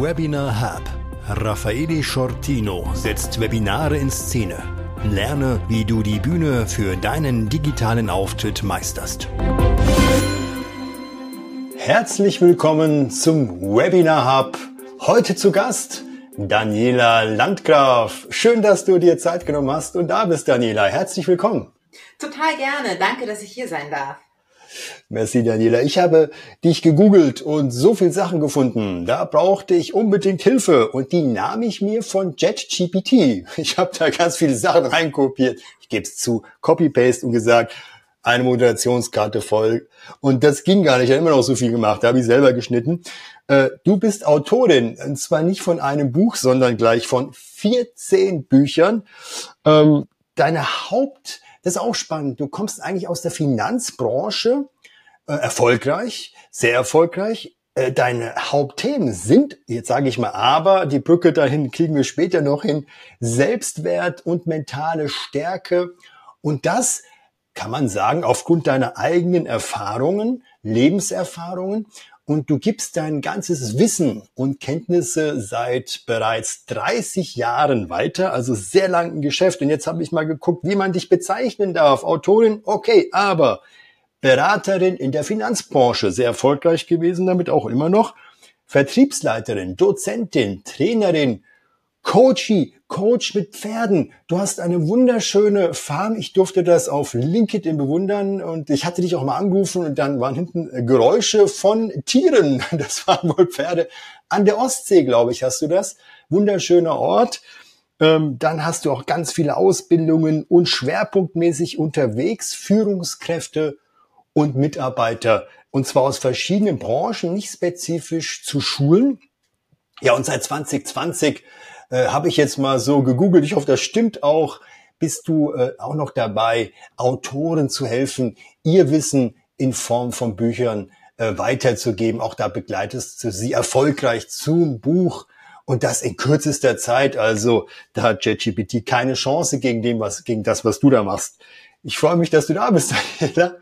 Webinar Hub. Raffaele Shortino setzt Webinare in Szene. Lerne, wie du die Bühne für deinen digitalen Auftritt meisterst. Herzlich willkommen zum Webinar Hub. Heute zu Gast Daniela Landgraf. Schön, dass du dir Zeit genommen hast und da bist, Daniela. Herzlich willkommen. Total gerne. Danke, dass ich hier sein darf. Merci, Daniela. Ich habe dich gegoogelt und so viel Sachen gefunden. Da brauchte ich unbedingt Hilfe und die nahm ich mir von JetGPT. Ich habe da ganz viele Sachen reinkopiert. Ich gebe es zu, Copy-Paste und gesagt, eine Moderationskarte voll. Und das ging gar nicht. Ich habe immer noch so viel gemacht. Da habe ich selber geschnitten. Äh, du bist Autorin, und zwar nicht von einem Buch, sondern gleich von 14 Büchern. Ähm, deine Haupt das ist auch spannend. Du kommst eigentlich aus der Finanzbranche, äh, erfolgreich, sehr erfolgreich. Äh, deine Hauptthemen sind, jetzt sage ich mal, aber die Brücke dahin kriegen wir später noch hin, Selbstwert und mentale Stärke. Und das kann man sagen, aufgrund deiner eigenen Erfahrungen, Lebenserfahrungen und du gibst dein ganzes Wissen und Kenntnisse seit bereits 30 Jahren weiter, also sehr lang im Geschäft. Und jetzt habe ich mal geguckt, wie man dich bezeichnen darf. Autorin, okay, aber Beraterin in der Finanzbranche, sehr erfolgreich gewesen, damit auch immer noch. Vertriebsleiterin, Dozentin, Trainerin, Coachy, Coach mit Pferden. Du hast eine wunderschöne Farm. Ich durfte das auf LinkedIn bewundern und ich hatte dich auch mal angerufen und dann waren hinten Geräusche von Tieren. Das waren wohl Pferde. An der Ostsee, glaube ich, hast du das. Wunderschöner Ort. Ähm, dann hast du auch ganz viele Ausbildungen und schwerpunktmäßig unterwegs Führungskräfte und Mitarbeiter und zwar aus verschiedenen Branchen, nicht spezifisch zu Schulen. Ja, und seit 2020 äh, habe ich jetzt mal so gegoogelt. Ich hoffe, das stimmt auch. Bist du äh, auch noch dabei, Autoren zu helfen, ihr Wissen in Form von Büchern äh, weiterzugeben? Auch da begleitest du sie erfolgreich zum Buch und das in kürzester Zeit. Also da hat ChatGPT keine Chance gegen dem, was gegen das, was du da machst. Ich freue mich, dass du da bist, Daniela.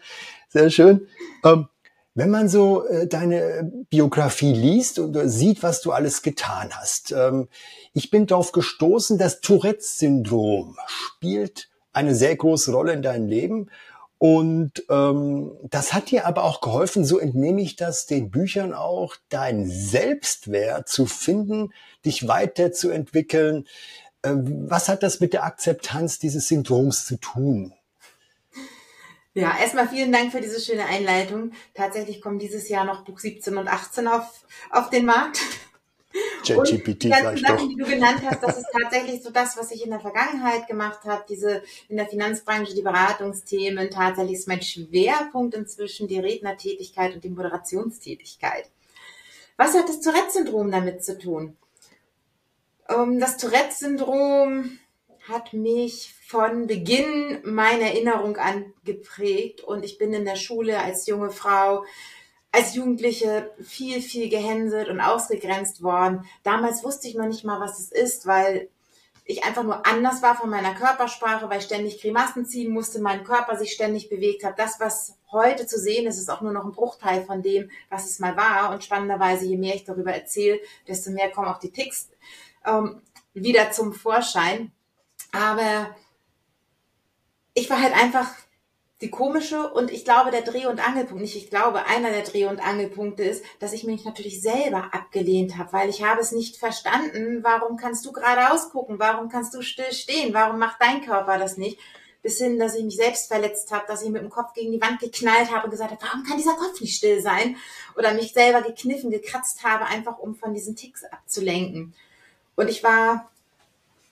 Sehr schön. Ähm, wenn man so äh, deine Biografie liest und sieht, was du alles getan hast, ähm, ich bin darauf gestoßen, das Tourette-Syndrom spielt eine sehr große Rolle in deinem Leben. Und ähm, das hat dir aber auch geholfen, so entnehme ich das den Büchern auch, dein Selbstwert zu finden, dich weiterzuentwickeln. Ähm, was hat das mit der Akzeptanz dieses Syndroms zu tun? Ja, erstmal vielen Dank für diese schöne Einleitung. Tatsächlich kommen dieses Jahr noch Buch 17 und 18 auf, auf den Markt. ChatGPT die ganzen Sachen, doch. die du genannt hast, das ist tatsächlich so das, was ich in der Vergangenheit gemacht habe. Diese in der Finanzbranche, die Beratungsthemen. Tatsächlich ist mein Schwerpunkt inzwischen die Rednertätigkeit und die Moderationstätigkeit. Was hat das Tourette-Syndrom damit zu tun? Ähm, das Tourette-Syndrom hat mich von Beginn meiner Erinnerung an geprägt und ich bin in der Schule als junge Frau, als Jugendliche viel, viel gehänselt und ausgegrenzt worden. Damals wusste ich noch nicht mal, was es ist, weil ich einfach nur anders war von meiner Körpersprache, weil ich ständig Grimassen ziehen musste, mein Körper sich ständig bewegt hat. Das, was heute zu sehen ist, ist auch nur noch ein Bruchteil von dem, was es mal war. Und spannenderweise, je mehr ich darüber erzähle, desto mehr kommen auch die Ticks ähm, wieder zum Vorschein. Aber ich war halt einfach die komische und ich glaube, der Dreh- und Angelpunkt, nicht ich glaube, einer der Dreh- und Angelpunkte ist, dass ich mich natürlich selber abgelehnt habe, weil ich habe es nicht verstanden, warum kannst du geradeaus gucken, warum kannst du still stehen, warum macht dein Körper das nicht, bis hin, dass ich mich selbst verletzt habe, dass ich mit dem Kopf gegen die Wand geknallt habe und gesagt habe, warum kann dieser Kopf nicht still sein oder mich selber gekniffen, gekratzt habe, einfach um von diesen Ticks abzulenken. Und ich war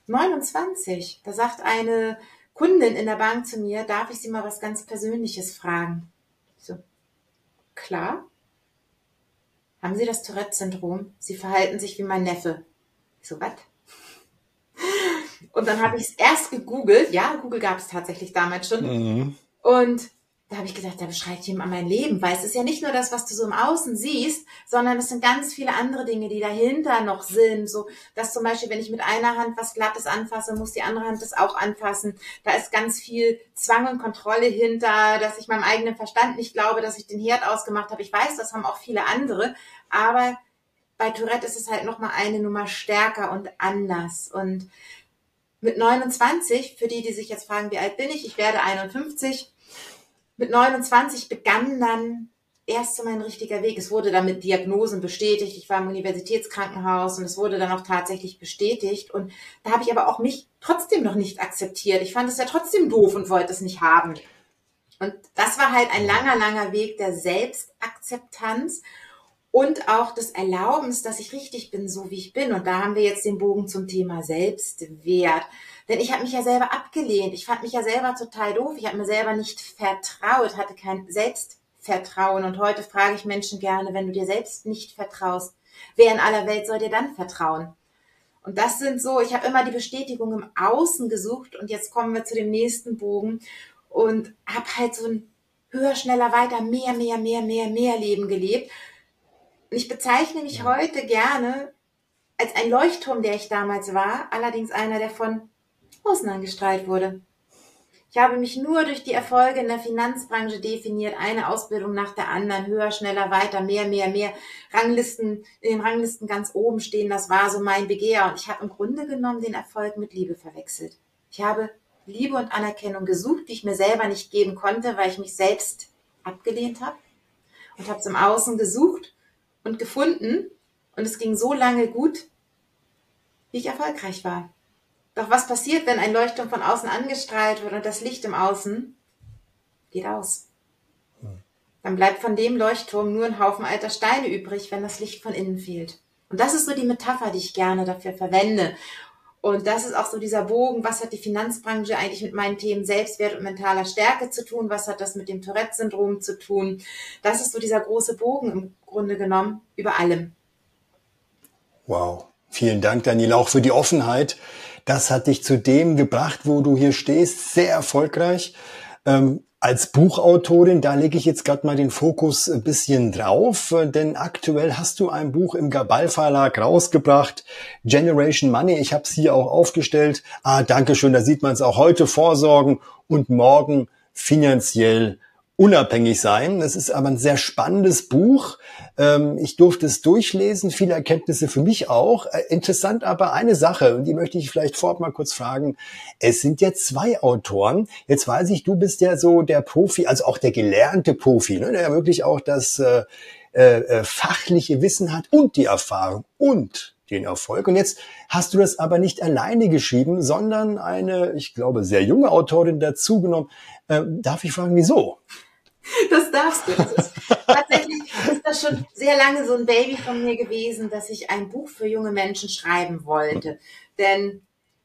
29. Da sagt eine Kundin in der Bank zu mir, darf ich Sie mal was ganz Persönliches fragen? Ich so, klar. Haben Sie das Tourette-Syndrom? Sie verhalten sich wie mein Neffe. Ich so, was? Und dann habe ich es erst gegoogelt. Ja, Google gab es tatsächlich damals schon. Mhm. Und da habe ich gedacht, da beschreibt jemand mein Leben, weil es ist ja nicht nur das, was du so im Außen siehst, sondern es sind ganz viele andere Dinge, die dahinter noch sind. So, dass zum Beispiel, wenn ich mit einer Hand was Glattes anfasse, muss die andere Hand das auch anfassen. Da ist ganz viel Zwang und Kontrolle hinter, dass ich meinem eigenen Verstand nicht glaube, dass ich den Herd ausgemacht habe. Ich weiß, das haben auch viele andere, aber bei Tourette ist es halt nochmal eine Nummer stärker und anders. Und mit 29, für die, die sich jetzt fragen, wie alt bin ich, ich werde 51, mit 29 begann dann erst so mein richtiger Weg. Es wurde dann mit Diagnosen bestätigt. Ich war im Universitätskrankenhaus und es wurde dann auch tatsächlich bestätigt. Und da habe ich aber auch mich trotzdem noch nicht akzeptiert. Ich fand es ja trotzdem doof und wollte es nicht haben. Und das war halt ein langer, langer Weg der Selbstakzeptanz und auch des Erlaubens, dass ich richtig bin, so wie ich bin. Und da haben wir jetzt den Bogen zum Thema Selbstwert. Denn ich habe mich ja selber abgelehnt. Ich fand mich ja selber total doof. Ich habe mir selber nicht vertraut, hatte kein Selbstwert. Vertrauen. Und heute frage ich Menschen gerne, wenn du dir selbst nicht vertraust, wer in aller Welt soll dir dann vertrauen? Und das sind so, ich habe immer die Bestätigung im Außen gesucht und jetzt kommen wir zu dem nächsten Bogen und habe halt so ein höher, schneller, weiter, mehr, mehr, mehr, mehr, mehr Leben gelebt. Und ich bezeichne mich heute gerne als ein Leuchtturm, der ich damals war, allerdings einer, der von außen angestrahlt wurde. Ich habe mich nur durch die Erfolge in der Finanzbranche definiert, eine Ausbildung nach der anderen, höher, schneller, weiter, mehr, mehr, mehr, Ranglisten, in den Ranglisten ganz oben stehen, das war so mein Begehr. Und ich habe im Grunde genommen den Erfolg mit Liebe verwechselt. Ich habe Liebe und Anerkennung gesucht, die ich mir selber nicht geben konnte, weil ich mich selbst abgelehnt habe und habe es im Außen gesucht und gefunden. Und es ging so lange gut, wie ich erfolgreich war. Doch was passiert, wenn ein Leuchtturm von außen angestrahlt wird und das Licht im Außen geht aus? Dann bleibt von dem Leuchtturm nur ein Haufen alter Steine übrig, wenn das Licht von innen fehlt. Und das ist so die Metapher, die ich gerne dafür verwende. Und das ist auch so dieser Bogen, was hat die Finanzbranche eigentlich mit meinen Themen Selbstwert und mentaler Stärke zu tun? Was hat das mit dem Tourette-Syndrom zu tun? Das ist so dieser große Bogen im Grunde genommen über allem. Wow. Vielen Dank, Daniela, auch für die Offenheit. Das hat dich zu dem gebracht, wo du hier stehst, sehr erfolgreich. Ähm, als Buchautorin, da lege ich jetzt gerade mal den Fokus ein bisschen drauf, denn aktuell hast du ein Buch im Gabal Verlag rausgebracht, Generation Money. Ich habe es hier auch aufgestellt. Ah, danke schön, da sieht man es auch heute vorsorgen und morgen finanziell unabhängig sein. Das ist aber ein sehr spannendes Buch. Ähm, ich durfte es durchlesen, viele Erkenntnisse für mich auch. Äh, interessant aber eine Sache, und die möchte ich vielleicht vorab mal kurz fragen. Es sind ja zwei Autoren. Jetzt weiß ich, du bist ja so der Profi, also auch der gelernte Profi, ne, der ja wirklich auch das äh, äh, fachliche Wissen hat und die Erfahrung und den Erfolg. Und jetzt hast du das aber nicht alleine geschrieben, sondern eine, ich glaube, sehr junge Autorin dazugenommen. Äh, darf ich fragen, wieso? Das darfst du. Das ist, tatsächlich ist das schon sehr lange so ein Baby von mir gewesen, dass ich ein Buch für junge Menschen schreiben wollte. Denn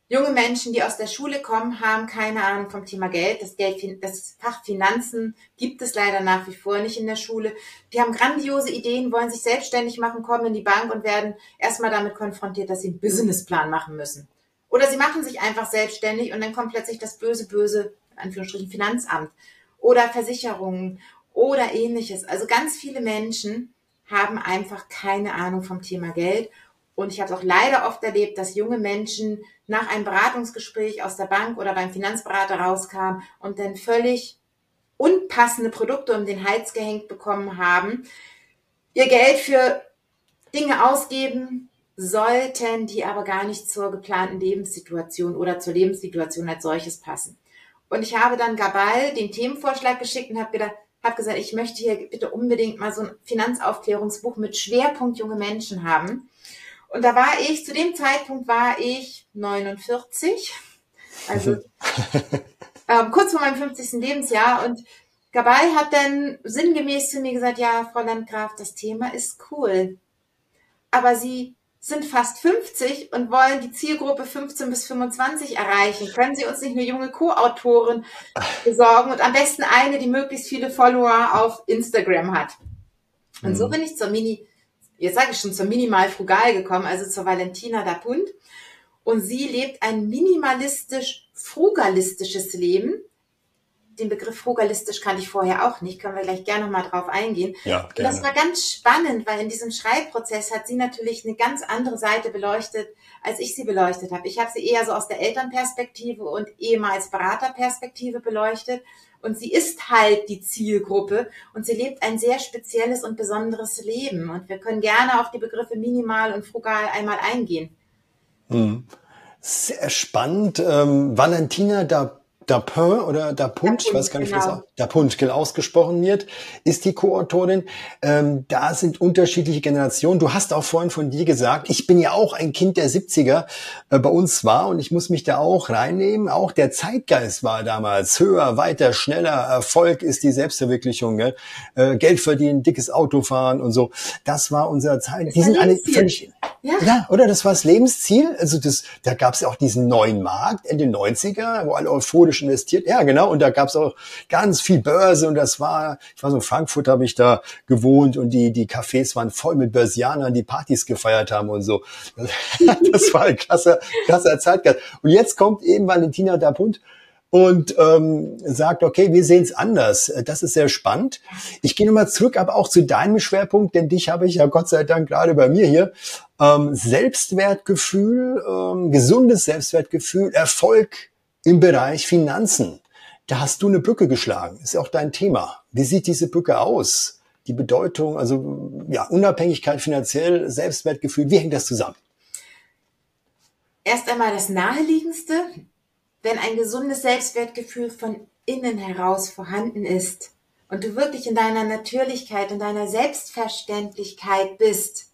junge Menschen, die aus der Schule kommen, haben keine Ahnung vom Thema Geld. Das Geld, das Fach Finanzen gibt es leider nach wie vor nicht in der Schule. Die haben grandiose Ideen, wollen sich selbstständig machen, kommen in die Bank und werden erstmal damit konfrontiert, dass sie einen Businessplan machen müssen. Oder sie machen sich einfach selbstständig und dann kommt plötzlich das böse, böse, Anführungsstrichen, Finanzamt oder Versicherungen oder ähnliches. Also ganz viele Menschen haben einfach keine Ahnung vom Thema Geld. Und ich habe auch leider oft erlebt, dass junge Menschen nach einem Beratungsgespräch aus der Bank oder beim Finanzberater rauskamen und dann völlig unpassende Produkte um den Hals gehängt bekommen haben, ihr Geld für Dinge ausgeben sollten, die aber gar nicht zur geplanten Lebenssituation oder zur Lebenssituation als solches passen. Und ich habe dann Gabal den Themenvorschlag geschickt und habe gedacht, habe gesagt, ich möchte hier bitte unbedingt mal so ein Finanzaufklärungsbuch mit Schwerpunkt junge Menschen haben. Und da war ich, zu dem Zeitpunkt war ich 49, also ähm, kurz vor meinem 50. Lebensjahr. Und Gabal hat dann sinngemäß zu mir gesagt, ja, Frau Landgraf, das Thema ist cool. Aber Sie sind fast 50 und wollen die Zielgruppe 15 bis 25 erreichen. Können Sie uns nicht eine junge Co-Autorin besorgen und am besten eine, die möglichst viele Follower auf Instagram hat? Und mhm. so bin ich zur Mini, jetzt sage ich schon, zur Minimal Frugal gekommen, also zur Valentina Dapunt. Und sie lebt ein minimalistisch frugalistisches Leben den Begriff frugalistisch kannte ich vorher auch nicht, können wir gleich gerne nochmal drauf eingehen. Ja, gerne. Das war ganz spannend, weil in diesem Schreibprozess hat sie natürlich eine ganz andere Seite beleuchtet, als ich sie beleuchtet habe. Ich habe sie eher so aus der Elternperspektive und ehemals Beraterperspektive beleuchtet. Und sie ist halt die Zielgruppe und sie lebt ein sehr spezielles und besonderes Leben. Und wir können gerne auf die Begriffe minimal und frugal einmal eingehen. Hm. Sehr spannend. Ähm, Valentina da Dapin oder Dapunt, ich weiß gar nicht, genau. wie es Dapuntkel ausgesprochen wird, ist die Co-Autorin. Ähm, da sind unterschiedliche Generationen. Du hast auch vorhin von dir gesagt, ich bin ja auch ein Kind der 70er äh, bei uns war und ich muss mich da auch reinnehmen. Auch der Zeitgeist war damals höher, weiter, schneller. Erfolg ist die Selbstverwirklichung. Gell? Äh, Geld verdienen, dickes Auto fahren und so. Das war unser Zeit. Die sind alle völlig, ja. ja, oder? Das war das Lebensziel. Also das, da gab es ja auch diesen neuen Markt Ende 90er, wo alle euphorisch investiert. Ja, genau. Und da gab es auch ganz viel Börse und das war, ich war so in Frankfurt, habe ich da gewohnt und die, die Cafés waren voll mit Börsianern, die Partys gefeiert haben und so. Das war ein krasser, krasser Zeitgeist. Und jetzt kommt eben Valentina Dapunt und ähm, sagt, okay, wir sehen es anders. Das ist sehr spannend. Ich gehe nochmal zurück, aber auch zu deinem Schwerpunkt, denn dich habe ich ja Gott sei Dank gerade bei mir hier. Ähm, Selbstwertgefühl, ähm, gesundes Selbstwertgefühl, Erfolg im Bereich Finanzen. Da hast du eine Brücke geschlagen. Ist ja auch dein Thema. Wie sieht diese Brücke aus? Die Bedeutung, also ja, Unabhängigkeit finanziell, Selbstwertgefühl, wie hängt das zusammen? Erst einmal das Naheliegendste, wenn ein gesundes Selbstwertgefühl von innen heraus vorhanden ist und du wirklich in deiner Natürlichkeit und deiner Selbstverständlichkeit bist,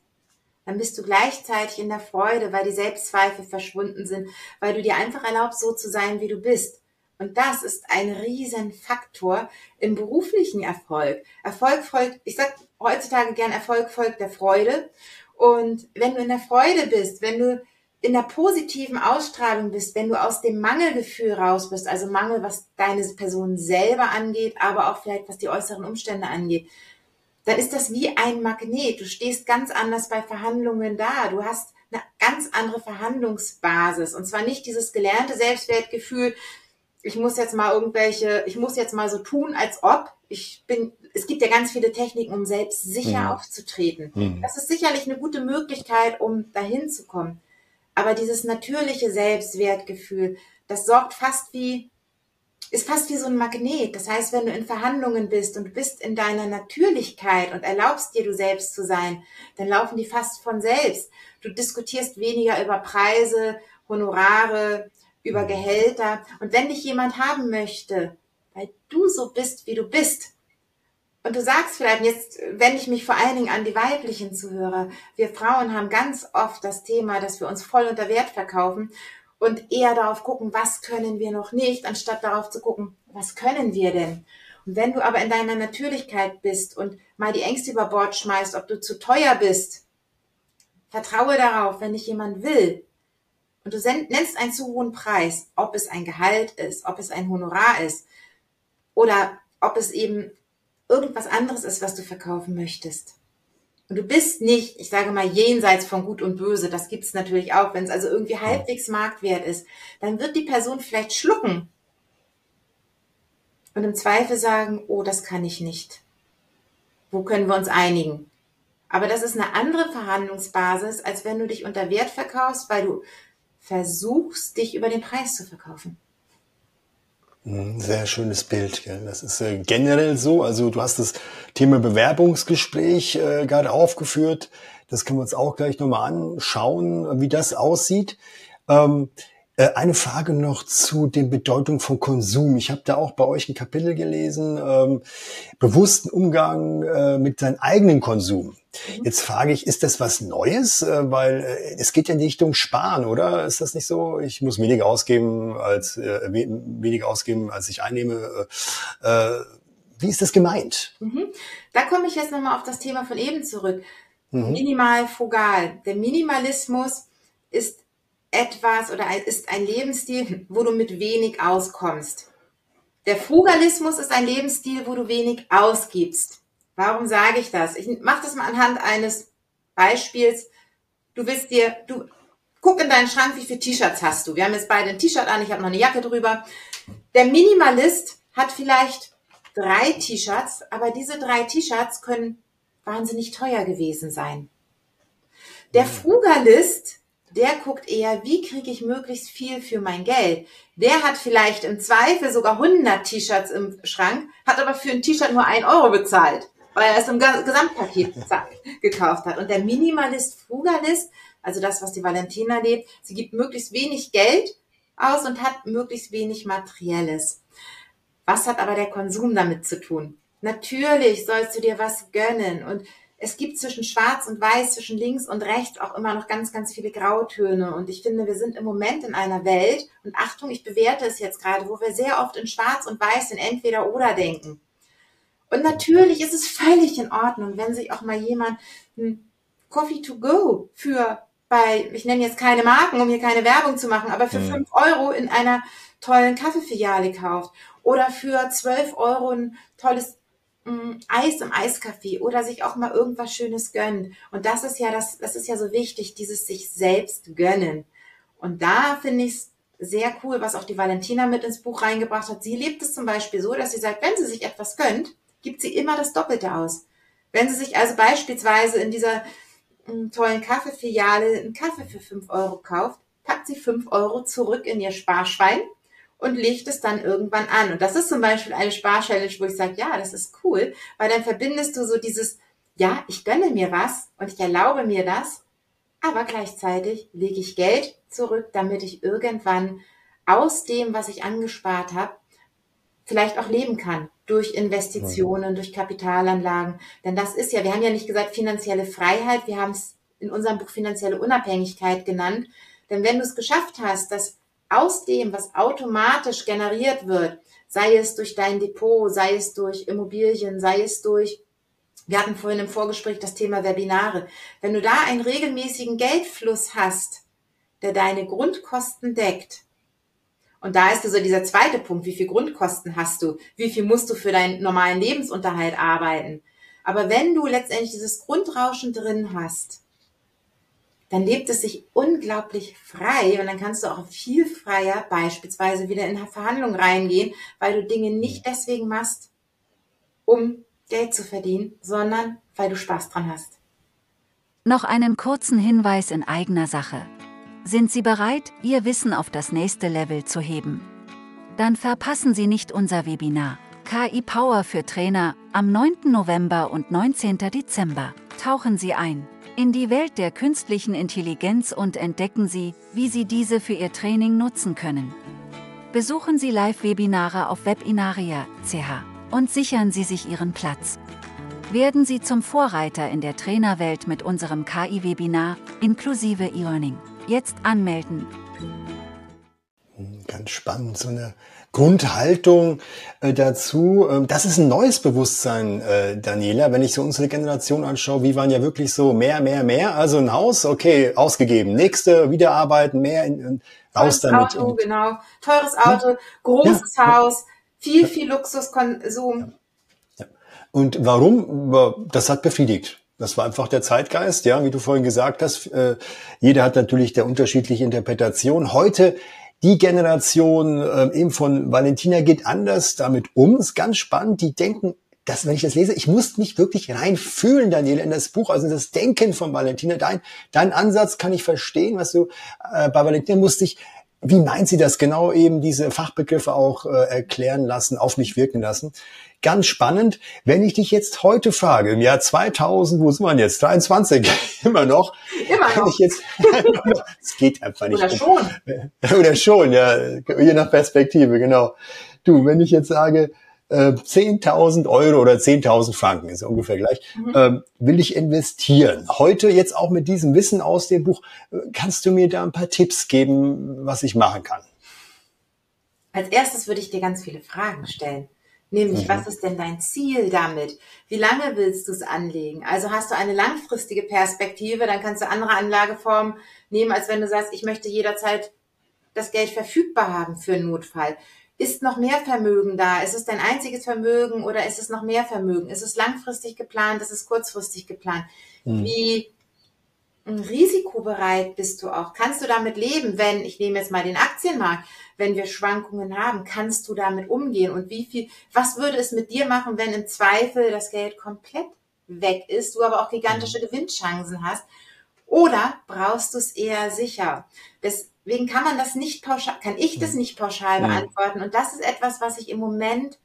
dann bist du gleichzeitig in der Freude, weil die Selbstzweifel verschwunden sind, weil du dir einfach erlaubst, so zu sein, wie du bist. Und das ist ein Riesenfaktor im beruflichen Erfolg. Erfolg folgt, ich sag heutzutage gern, Erfolg folgt der Freude. Und wenn du in der Freude bist, wenn du in der positiven Ausstrahlung bist, wenn du aus dem Mangelgefühl raus bist, also Mangel, was deine Person selber angeht, aber auch vielleicht was die äußeren Umstände angeht, dann ist das wie ein Magnet. Du stehst ganz anders bei Verhandlungen da. Du hast eine ganz andere Verhandlungsbasis. Und zwar nicht dieses gelernte Selbstwertgefühl, ich muss jetzt mal irgendwelche, ich muss jetzt mal so tun, als ob. Ich bin, es gibt ja ganz viele Techniken, um selbst sicher mhm. aufzutreten. Mhm. Das ist sicherlich eine gute Möglichkeit, um dahin zu kommen. Aber dieses natürliche Selbstwertgefühl, das sorgt fast wie, ist fast wie so ein Magnet. Das heißt, wenn du in Verhandlungen bist und du bist in deiner Natürlichkeit und erlaubst dir, du selbst zu sein, dann laufen die fast von selbst. Du diskutierst weniger über Preise, Honorare, über mhm. Gehälter. Und wenn dich jemand haben möchte, weil du so bist, wie du bist, und du sagst vielleicht, jetzt wende ich mich vor allen Dingen an die weiblichen Zuhörer. Wir Frauen haben ganz oft das Thema, dass wir uns voll unter Wert verkaufen und eher darauf gucken, was können wir noch nicht, anstatt darauf zu gucken, was können wir denn? Und wenn du aber in deiner Natürlichkeit bist und mal die Ängste über Bord schmeißt, ob du zu teuer bist, vertraue darauf, wenn dich jemand will und du nennst einen zu hohen Preis, ob es ein Gehalt ist, ob es ein Honorar ist oder ob es eben irgendwas anderes ist, was du verkaufen möchtest. Und du bist nicht, ich sage mal, jenseits von Gut und Böse, das gibt's natürlich auch, wenn es also irgendwie halbwegs marktwert ist, dann wird die Person vielleicht schlucken und im Zweifel sagen, oh, das kann ich nicht. Wo können wir uns einigen? Aber das ist eine andere Verhandlungsbasis, als wenn du dich unter Wert verkaufst, weil du versuchst, dich über den Preis zu verkaufen. Hm, sehr schönes Bild. Gell? Das ist äh, generell so. Also du hast das Thema Bewerbungsgespräch äh, gerade aufgeführt. Das können wir uns auch gleich nochmal anschauen, wie das aussieht. Ähm, äh, eine Frage noch zu den Bedeutung von Konsum. Ich habe da auch bei euch ein Kapitel gelesen, ähm, bewussten Umgang äh, mit seinem eigenen Konsum. Mhm. Jetzt frage ich, ist das was Neues? Äh, weil äh, es geht ja in die Richtung Sparen, oder? Ist das nicht so? Ich muss weniger ausgeben, als äh, weniger ausgeben, als ich einnehme. Äh, äh, wie ist das gemeint? Mhm. Da komme ich jetzt nochmal auf das Thema von eben zurück. Mhm. Minimal frugal. Der Minimalismus ist etwas oder ist ein Lebensstil, wo du mit wenig auskommst. Der Frugalismus ist ein Lebensstil, wo du wenig ausgibst. Warum sage ich das? Ich mache das mal anhand eines Beispiels. Du willst dir, du guck in deinen Schrank, wie viele T-Shirts hast du? Wir haben jetzt beide ein T-Shirt an, ich habe noch eine Jacke drüber. Der Minimalist hat vielleicht drei T-Shirts, aber diese drei T-Shirts können wahnsinnig teuer gewesen sein. Der Frugalist der guckt eher, wie kriege ich möglichst viel für mein Geld. Der hat vielleicht im Zweifel sogar 100 T-Shirts im Schrank, hat aber für ein T-Shirt nur ein Euro bezahlt, weil er es im Gesamtpaket gekauft hat. Und der Minimalist, Frugalist, also das, was die Valentina lebt, sie gibt möglichst wenig Geld aus und hat möglichst wenig Materielles. Was hat aber der Konsum damit zu tun? Natürlich sollst du dir was gönnen und es gibt zwischen Schwarz und Weiß, zwischen links und rechts auch immer noch ganz, ganz viele Grautöne. Und ich finde, wir sind im Moment in einer Welt, und Achtung, ich bewerte es jetzt gerade, wo wir sehr oft in Schwarz und Weiß in entweder oder denken. Und natürlich ist es völlig in Ordnung, wenn sich auch mal jemand ein Coffee to go für bei, ich nenne jetzt keine Marken, um hier keine Werbung zu machen, aber für mhm. fünf Euro in einer tollen Kaffeefiliale kauft oder für zwölf Euro ein tolles mh, Eis im Eiscafé oder sich auch mal irgendwas Schönes gönnen. Und das ist ja das, das ist ja so wichtig, dieses sich selbst gönnen. Und da finde ich es sehr cool, was auch die Valentina mit ins Buch reingebracht hat. Sie lebt es zum Beispiel so, dass sie sagt, wenn sie sich etwas gönnt, gibt sie immer das Doppelte aus. Wenn sie sich also beispielsweise in dieser mh, tollen Kaffeefiliale einen Kaffee für fünf Euro kauft, packt sie fünf Euro zurück in ihr Sparschwein und legt es dann irgendwann an. Und das ist zum Beispiel eine Sparchallenge, wo ich sage, ja, das ist cool, weil dann verbindest du so dieses, ja, ich gönne mir was und ich erlaube mir das, aber gleichzeitig lege ich Geld zurück, damit ich irgendwann aus dem, was ich angespart habe, vielleicht auch leben kann durch Investitionen, durch Kapitalanlagen. Denn das ist ja, wir haben ja nicht gesagt finanzielle Freiheit, wir haben es in unserem Buch finanzielle Unabhängigkeit genannt. Denn wenn du es geschafft hast, dass aus dem, was automatisch generiert wird, sei es durch dein Depot, sei es durch Immobilien, sei es durch, wir hatten vorhin im Vorgespräch das Thema Webinare, wenn du da einen regelmäßigen Geldfluss hast, der deine Grundkosten deckt, und da ist so dieser zweite Punkt, wie viel Grundkosten hast du, wie viel musst du für deinen normalen Lebensunterhalt arbeiten. Aber wenn du letztendlich dieses Grundrauschen drin hast, dann lebt es sich unglaublich frei und dann kannst du auch viel freier beispielsweise wieder in Verhandlungen reingehen, weil du Dinge nicht deswegen machst, um Geld zu verdienen, sondern weil du Spaß dran hast. Noch einen kurzen Hinweis in eigener Sache. Sind Sie bereit, Ihr Wissen auf das nächste Level zu heben? Dann verpassen Sie nicht unser Webinar KI Power für Trainer am 9. November und 19. Dezember. Tauchen Sie ein in die Welt der künstlichen Intelligenz und entdecken Sie, wie Sie diese für Ihr Training nutzen können. Besuchen Sie Live-Webinare auf Webinaria.ch und sichern Sie sich Ihren Platz. Werden Sie zum Vorreiter in der Trainerwelt mit unserem KI-Webinar inklusive E-Learning. Jetzt anmelden. Ganz spannend, so eine Grundhaltung äh, dazu. Ähm, das ist ein neues Bewusstsein, äh, Daniela. Wenn ich so unsere Generation anschaue, wie waren ja wirklich so mehr, mehr, mehr. Also ein Haus, okay, ausgegeben. Nächste, wieder arbeiten, mehr, in, in, raus damit. Auto, genau. Teures Auto, ja. großes ja. Haus, viel, viel Luxuskonsum. Ja. Und warum? Das hat befriedigt. Das war einfach der Zeitgeist, ja, wie du vorhin gesagt hast. Äh, jeder hat natürlich der unterschiedliche Interpretation. Heute die Generation äh, eben von Valentina geht anders damit um. Ist ganz spannend. Die denken, dass wenn ich das lese, ich muss mich wirklich reinfühlen, Daniel, in das Buch, also das Denken von Valentina. Dein, dein Ansatz kann ich verstehen, was du äh, bei Valentina musste ich wie meint sie das genau eben, diese Fachbegriffe auch äh, erklären lassen, auf mich wirken lassen? Ganz spannend, wenn ich dich jetzt heute frage, im Jahr 2000, wo sind wir jetzt? 23, immer noch. Immer noch. Ich jetzt, es geht einfach nicht. Oder schon. Oder schon, ja, je nach Perspektive, genau. Du, wenn ich jetzt sage, 10.000 äh, Euro oder 10.000 Franken, ist ungefähr gleich, mhm. ähm, will ich investieren. Heute jetzt auch mit diesem Wissen aus dem Buch, äh, kannst du mir da ein paar Tipps geben, was ich machen kann? Als erstes würde ich dir ganz viele Fragen stellen. Nämlich, mhm. was ist denn dein Ziel damit? Wie lange willst du es anlegen? Also hast du eine langfristige Perspektive, dann kannst du andere Anlageformen nehmen, als wenn du sagst, ich möchte jederzeit das Geld verfügbar haben für einen Notfall. Ist noch mehr Vermögen da? Ist es dein einziges Vermögen oder ist es noch mehr Vermögen? Ist es langfristig geplant? Ist es kurzfristig geplant? Mhm. Wie risikobereit bist du auch? Kannst du damit leben, wenn, ich nehme jetzt mal den Aktienmarkt, wenn wir Schwankungen haben, kannst du damit umgehen? Und wie viel, was würde es mit dir machen, wenn im Zweifel das Geld komplett weg ist, du aber auch gigantische mhm. Gewinnchancen hast? Oder brauchst du es eher sicher? Deswegen kann man das nicht pauschal, kann ich das nicht pauschal beantworten. Und das ist etwas, was ich im Moment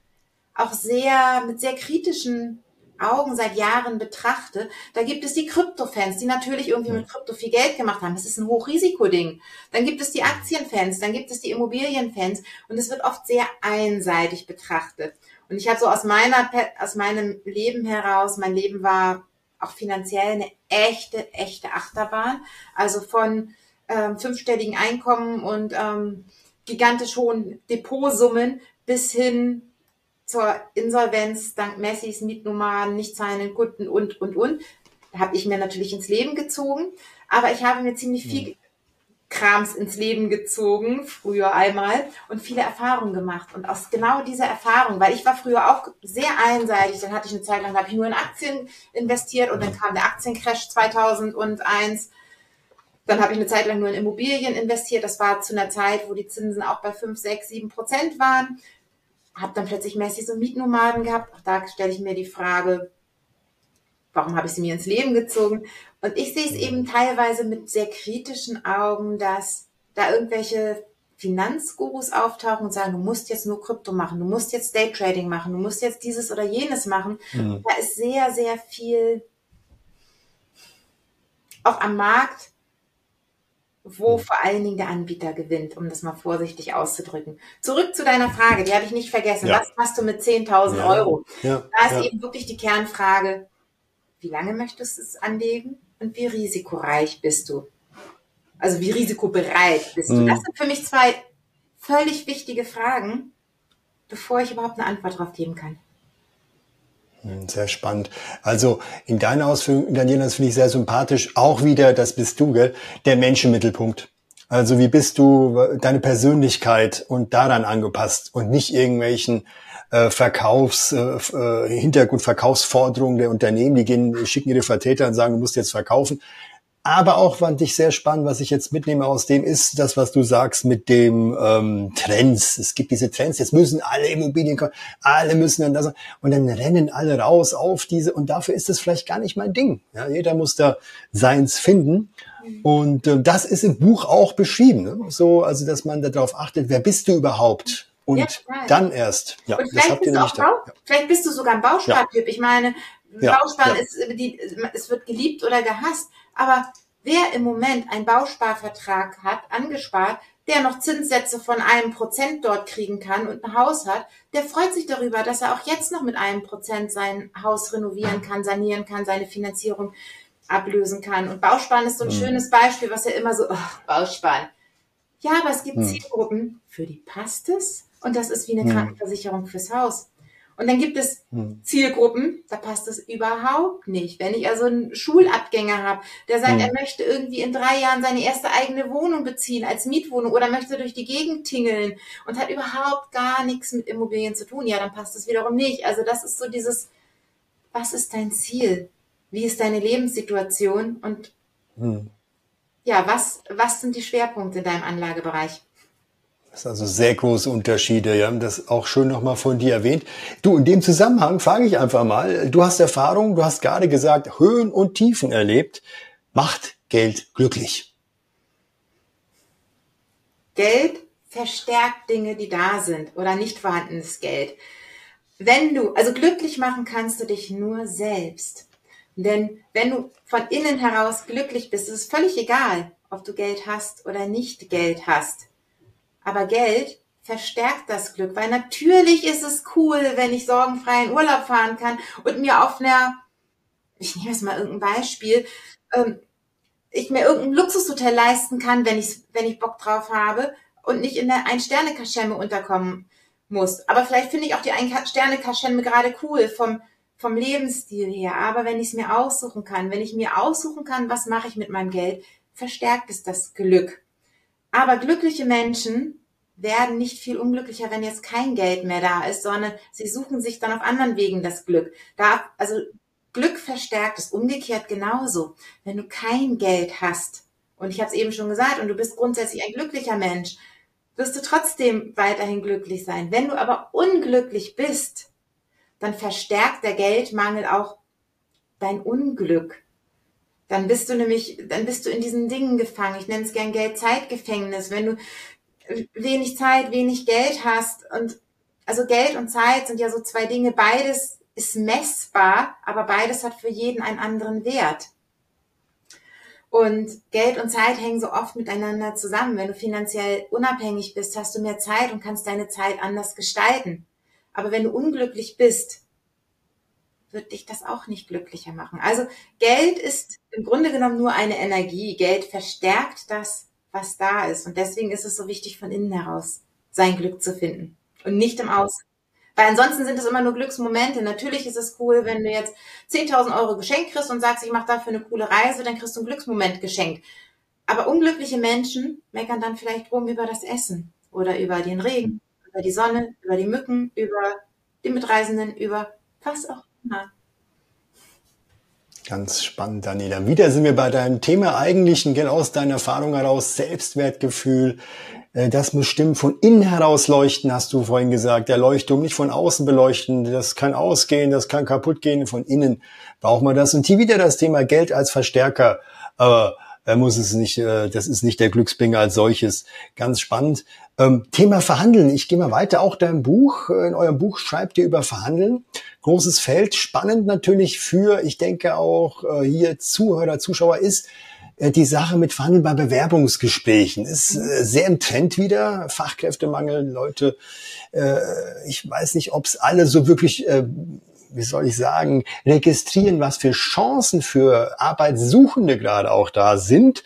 auch sehr mit sehr kritischen Augen seit Jahren betrachte, da gibt es die Krypto-Fans, die natürlich irgendwie mit Krypto viel Geld gemacht haben. Das ist ein Hochrisikoding. Dann gibt es die Aktienfans, dann gibt es die Immobilienfans und es wird oft sehr einseitig betrachtet. Und ich habe so aus meiner aus meinem Leben heraus, mein Leben war auch finanziell eine echte, echte Achterbahn. Also von ähm, fünfstelligen Einkommen und ähm, gigantisch hohen Depotsummen bis hin zur Insolvenz dank Messis, Mietnummern, nicht zahlenden Kunden und, und, und. Da habe ich mir natürlich ins Leben gezogen. Aber ich habe mir ziemlich viel hm. Krams ins Leben gezogen, früher einmal, und viele Erfahrungen gemacht. Und aus genau dieser Erfahrung, weil ich war früher auch sehr einseitig, dann hatte ich eine Zeit lang, habe ich nur in Aktien investiert und dann kam der Aktiencrash 2001. Dann habe ich eine Zeit lang nur in Immobilien investiert. Das war zu einer Zeit, wo die Zinsen auch bei 5, 6, 7 Prozent waren habe dann plötzlich mäßig so Mietnomaden gehabt. Auch da stelle ich mir die Frage, warum habe ich sie mir ins Leben gezogen? Und ich sehe es eben teilweise mit sehr kritischen Augen, dass da irgendwelche Finanzgurus auftauchen und sagen, du musst jetzt nur Krypto machen, du musst jetzt Daytrading machen, du musst jetzt dieses oder jenes machen. Mhm. Da ist sehr, sehr viel auch am Markt wo vor allen Dingen der Anbieter gewinnt, um das mal vorsichtig auszudrücken. Zurück zu deiner Frage, die habe ich nicht vergessen. Ja. Was machst du mit 10.000 ja. Euro? Ja. Da ist eben wirklich die Kernfrage, wie lange möchtest du es anlegen und wie risikoreich bist du? Also wie risikobereit bist mhm. du? Das sind für mich zwei völlig wichtige Fragen, bevor ich überhaupt eine Antwort darauf geben kann. Hm, sehr spannend. Also in deiner Ausführung, Daniela, das finde ich sehr sympathisch. Auch wieder, das bist du, gell? Der Mensch im Mittelpunkt. Also wie bist du deine Persönlichkeit und daran angepasst und nicht irgendwelchen äh, Verkaufs, äh, äh Hintergrund, Verkaufsforderungen der Unternehmen, die gehen, schicken ihre Vertreter und sagen, du musst jetzt verkaufen. Aber auch fand ich sehr spannend, was ich jetzt mitnehme aus dem, ist das, was du sagst mit dem ähm, Trends. Es gibt diese Trends, jetzt müssen alle Immobilien kommen, alle müssen dann das und dann rennen alle raus auf diese und dafür ist es vielleicht gar nicht mein Ding. Ja, jeder muss da seins finden. Und äh, das ist im Buch auch beschrieben. Ne? So, also dass man darauf achtet, wer bist du überhaupt? Und ja, dann erst. Ja, und das habt ihr nämlich da. Ja. Vielleicht bist du sogar ein Bauspartyp. Ja. Ich meine, Bausparen ist, die, es wird geliebt oder gehasst. Aber wer im Moment einen Bausparvertrag hat, angespart, der noch Zinssätze von einem Prozent dort kriegen kann und ein Haus hat, der freut sich darüber, dass er auch jetzt noch mit einem Prozent sein Haus renovieren kann, sanieren kann, seine Finanzierung ablösen kann. Und Bausparen ist so ein mhm. schönes Beispiel, was ja immer so, oh, Bausparen. Ja, aber es gibt mhm. Zielgruppen, für die passt es. Und das ist wie eine mhm. Krankenversicherung fürs Haus. Und dann gibt es hm. Zielgruppen, da passt es überhaupt nicht. Wenn ich also einen Schulabgänger habe, der sagt, hm. er möchte irgendwie in drei Jahren seine erste eigene Wohnung beziehen als Mietwohnung oder möchte durch die Gegend tingeln und hat überhaupt gar nichts mit Immobilien zu tun, ja, dann passt es wiederum nicht. Also das ist so dieses, was ist dein Ziel? Wie ist deine Lebenssituation? Und hm. ja, was, was sind die Schwerpunkte in deinem Anlagebereich? Das sind also sehr große Unterschiede. Ja, das auch schön nochmal von dir erwähnt. Du, in dem Zusammenhang frage ich einfach mal, du hast Erfahrung, du hast gerade gesagt, Höhen und Tiefen erlebt. Macht Geld glücklich? Geld verstärkt Dinge, die da sind oder nicht vorhandenes Geld. Wenn du, also glücklich machen kannst du dich nur selbst. Denn wenn du von innen heraus glücklich bist, ist es völlig egal, ob du Geld hast oder nicht Geld hast. Aber Geld verstärkt das Glück, weil natürlich ist es cool, wenn ich sorgenfrei in Urlaub fahren kann und mir auf einer, ich nehme jetzt mal irgendein Beispiel, ähm, ich mir irgendein Luxushotel leisten kann, wenn ich, wenn ich Bock drauf habe und nicht in der Ein-Sterne-Kaschemme unterkommen muss. Aber vielleicht finde ich auch die Ein-Sterne-Kaschemme gerade cool vom, vom Lebensstil her. Aber wenn ich es mir aussuchen kann, wenn ich mir aussuchen kann, was mache ich mit meinem Geld, verstärkt es das Glück. Aber glückliche Menschen werden nicht viel unglücklicher, wenn jetzt kein Geld mehr da ist, sondern sie suchen sich dann auf anderen Wegen das Glück. Da, also Glück verstärkt es umgekehrt genauso. Wenn du kein Geld hast, und ich habe es eben schon gesagt, und du bist grundsätzlich ein glücklicher Mensch, wirst du trotzdem weiterhin glücklich sein. Wenn du aber unglücklich bist, dann verstärkt der Geldmangel auch dein Unglück. Dann bist du nämlich, dann bist du in diesen Dingen gefangen. Ich nenne es gern Geld-Zeit-Gefängnis. Wenn du wenig Zeit, wenig Geld hast und also Geld und Zeit sind ja so zwei Dinge. Beides ist messbar, aber beides hat für jeden einen anderen Wert. Und Geld und Zeit hängen so oft miteinander zusammen. Wenn du finanziell unabhängig bist, hast du mehr Zeit und kannst deine Zeit anders gestalten. Aber wenn du unglücklich bist, wird dich das auch nicht glücklicher machen. Also Geld ist im Grunde genommen nur eine Energie. Geld verstärkt das, was da ist. Und deswegen ist es so wichtig, von innen heraus sein Glück zu finden und nicht im Außen. Weil ansonsten sind es immer nur Glücksmomente. Natürlich ist es cool, wenn du jetzt 10.000 Euro geschenkt kriegst und sagst, ich mache dafür eine coole Reise, dann kriegst du einen Glücksmoment geschenkt. Aber unglückliche Menschen meckern dann vielleicht rum über das Essen oder über den Regen, über die Sonne, über die Mücken, über die Mitreisenden, über was auch Ganz spannend, Daniela. Wieder sind wir bei deinem Thema eigentlichen, genau aus deiner Erfahrung heraus, Selbstwertgefühl, äh, das muss stimmen, von innen heraus leuchten, hast du vorhin gesagt. Der Leuchtturm nicht von außen beleuchten, das kann ausgehen, das kann kaputt gehen, von innen braucht man das. Und hier wieder das Thema Geld als Verstärker. Aber er muss es nicht, äh, das ist nicht der Glücksbringer als solches. Ganz spannend. Ähm, Thema Verhandeln. Ich gehe mal weiter. Auch dein Buch, äh, in eurem Buch schreibt ihr über Verhandeln. Großes Feld. Spannend natürlich für, ich denke auch hier Zuhörer, Zuschauer ist, äh, die Sache mit Verhandeln bei Bewerbungsgesprächen ist äh, sehr im Trend wieder. Fachkräftemangel, Leute, äh, ich weiß nicht, ob es alle so wirklich, wie soll ich sagen, registrieren, was für Chancen für Arbeitssuchende gerade auch da sind.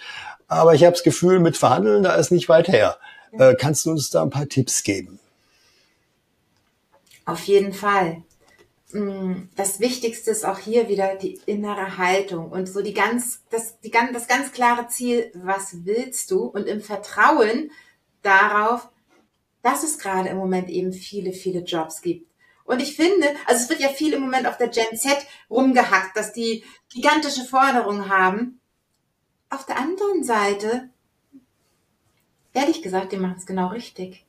Aber ich habe das Gefühl, mit Verhandeln, da ist nicht weit her. Kannst du uns da ein paar Tipps geben? Auf jeden Fall. Mm, das Wichtigste ist auch hier wieder die innere Haltung und so die ganz, das, die, das ganz klare Ziel, was willst du? Und im Vertrauen darauf, dass es gerade im Moment eben viele, viele Jobs gibt. Und ich finde, also es wird ja viel im Moment auf der Gen Z rumgehackt, dass die gigantische Forderungen haben. Auf der anderen Seite, ehrlich gesagt, die machen es genau richtig.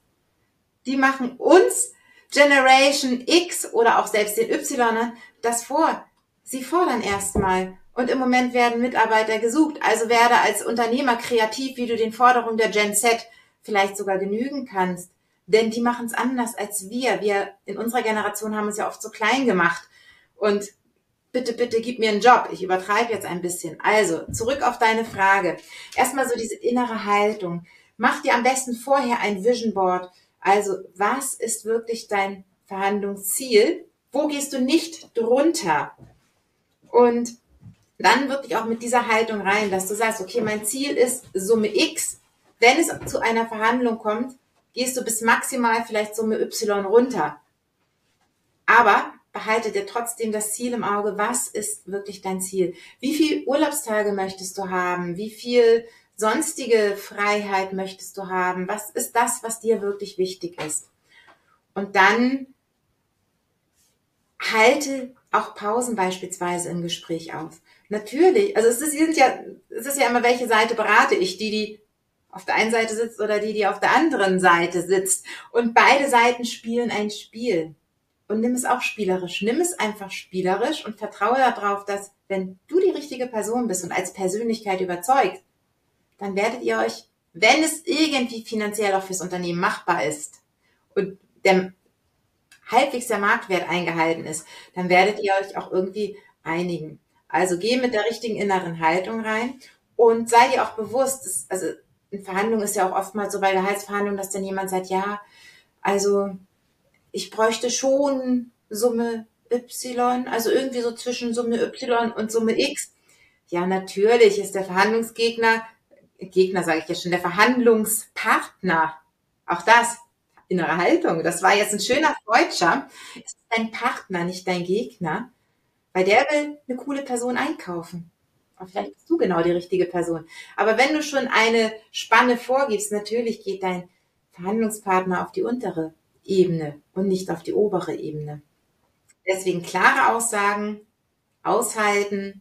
Die machen uns Generation X oder auch selbst den Y das vor. Sie fordern erstmal. Und im Moment werden Mitarbeiter gesucht. Also werde als Unternehmer kreativ, wie du den Forderungen der Gen Z vielleicht sogar genügen kannst. Denn die machen es anders als wir. Wir in unserer Generation haben es ja oft so klein gemacht. Und bitte, bitte gib mir einen Job. Ich übertreibe jetzt ein bisschen. Also, zurück auf deine Frage. Erstmal so diese innere Haltung. Mach dir am besten vorher ein Vision Board also was ist wirklich dein Verhandlungsziel? Wo gehst du nicht drunter? Und dann wirklich auch mit dieser Haltung rein, dass du sagst, okay, mein Ziel ist Summe X. Wenn es zu einer Verhandlung kommt, gehst du bis maximal vielleicht Summe Y runter. Aber behalte dir trotzdem das Ziel im Auge. Was ist wirklich dein Ziel? Wie viele Urlaubstage möchtest du haben? Wie viel sonstige Freiheit möchtest du haben? Was ist das, was dir wirklich wichtig ist? Und dann halte auch Pausen beispielsweise im Gespräch auf. Natürlich, also es ist, sind ja, es ist ja immer, welche Seite berate ich? Die, die auf der einen Seite sitzt oder die, die auf der anderen Seite sitzt. Und beide Seiten spielen ein Spiel. Und nimm es auch spielerisch. Nimm es einfach spielerisch und vertraue darauf, dass wenn du die richtige Person bist und als Persönlichkeit überzeugt, dann werdet ihr euch, wenn es irgendwie finanziell auch fürs Unternehmen machbar ist und der halbwegs der Marktwert eingehalten ist, dann werdet ihr euch auch irgendwie einigen. Also geh mit der richtigen inneren Haltung rein und sei dir auch bewusst, dass, also in Verhandlungen ist ja auch oftmals so bei Gehaltsverhandlungen, dass dann jemand sagt, ja, also ich bräuchte schon Summe Y, also irgendwie so zwischen Summe Y und Summe X. Ja, natürlich ist der Verhandlungsgegner Gegner, sage ich ja schon, der Verhandlungspartner. Auch das, innere Haltung. Das war jetzt ein schöner Deutscher. Es ist dein Partner, nicht dein Gegner, weil der will eine coole Person einkaufen. Aber vielleicht bist du genau die richtige Person. Aber wenn du schon eine Spanne vorgibst, natürlich geht dein Verhandlungspartner auf die untere Ebene und nicht auf die obere Ebene. Deswegen klare Aussagen, aushalten,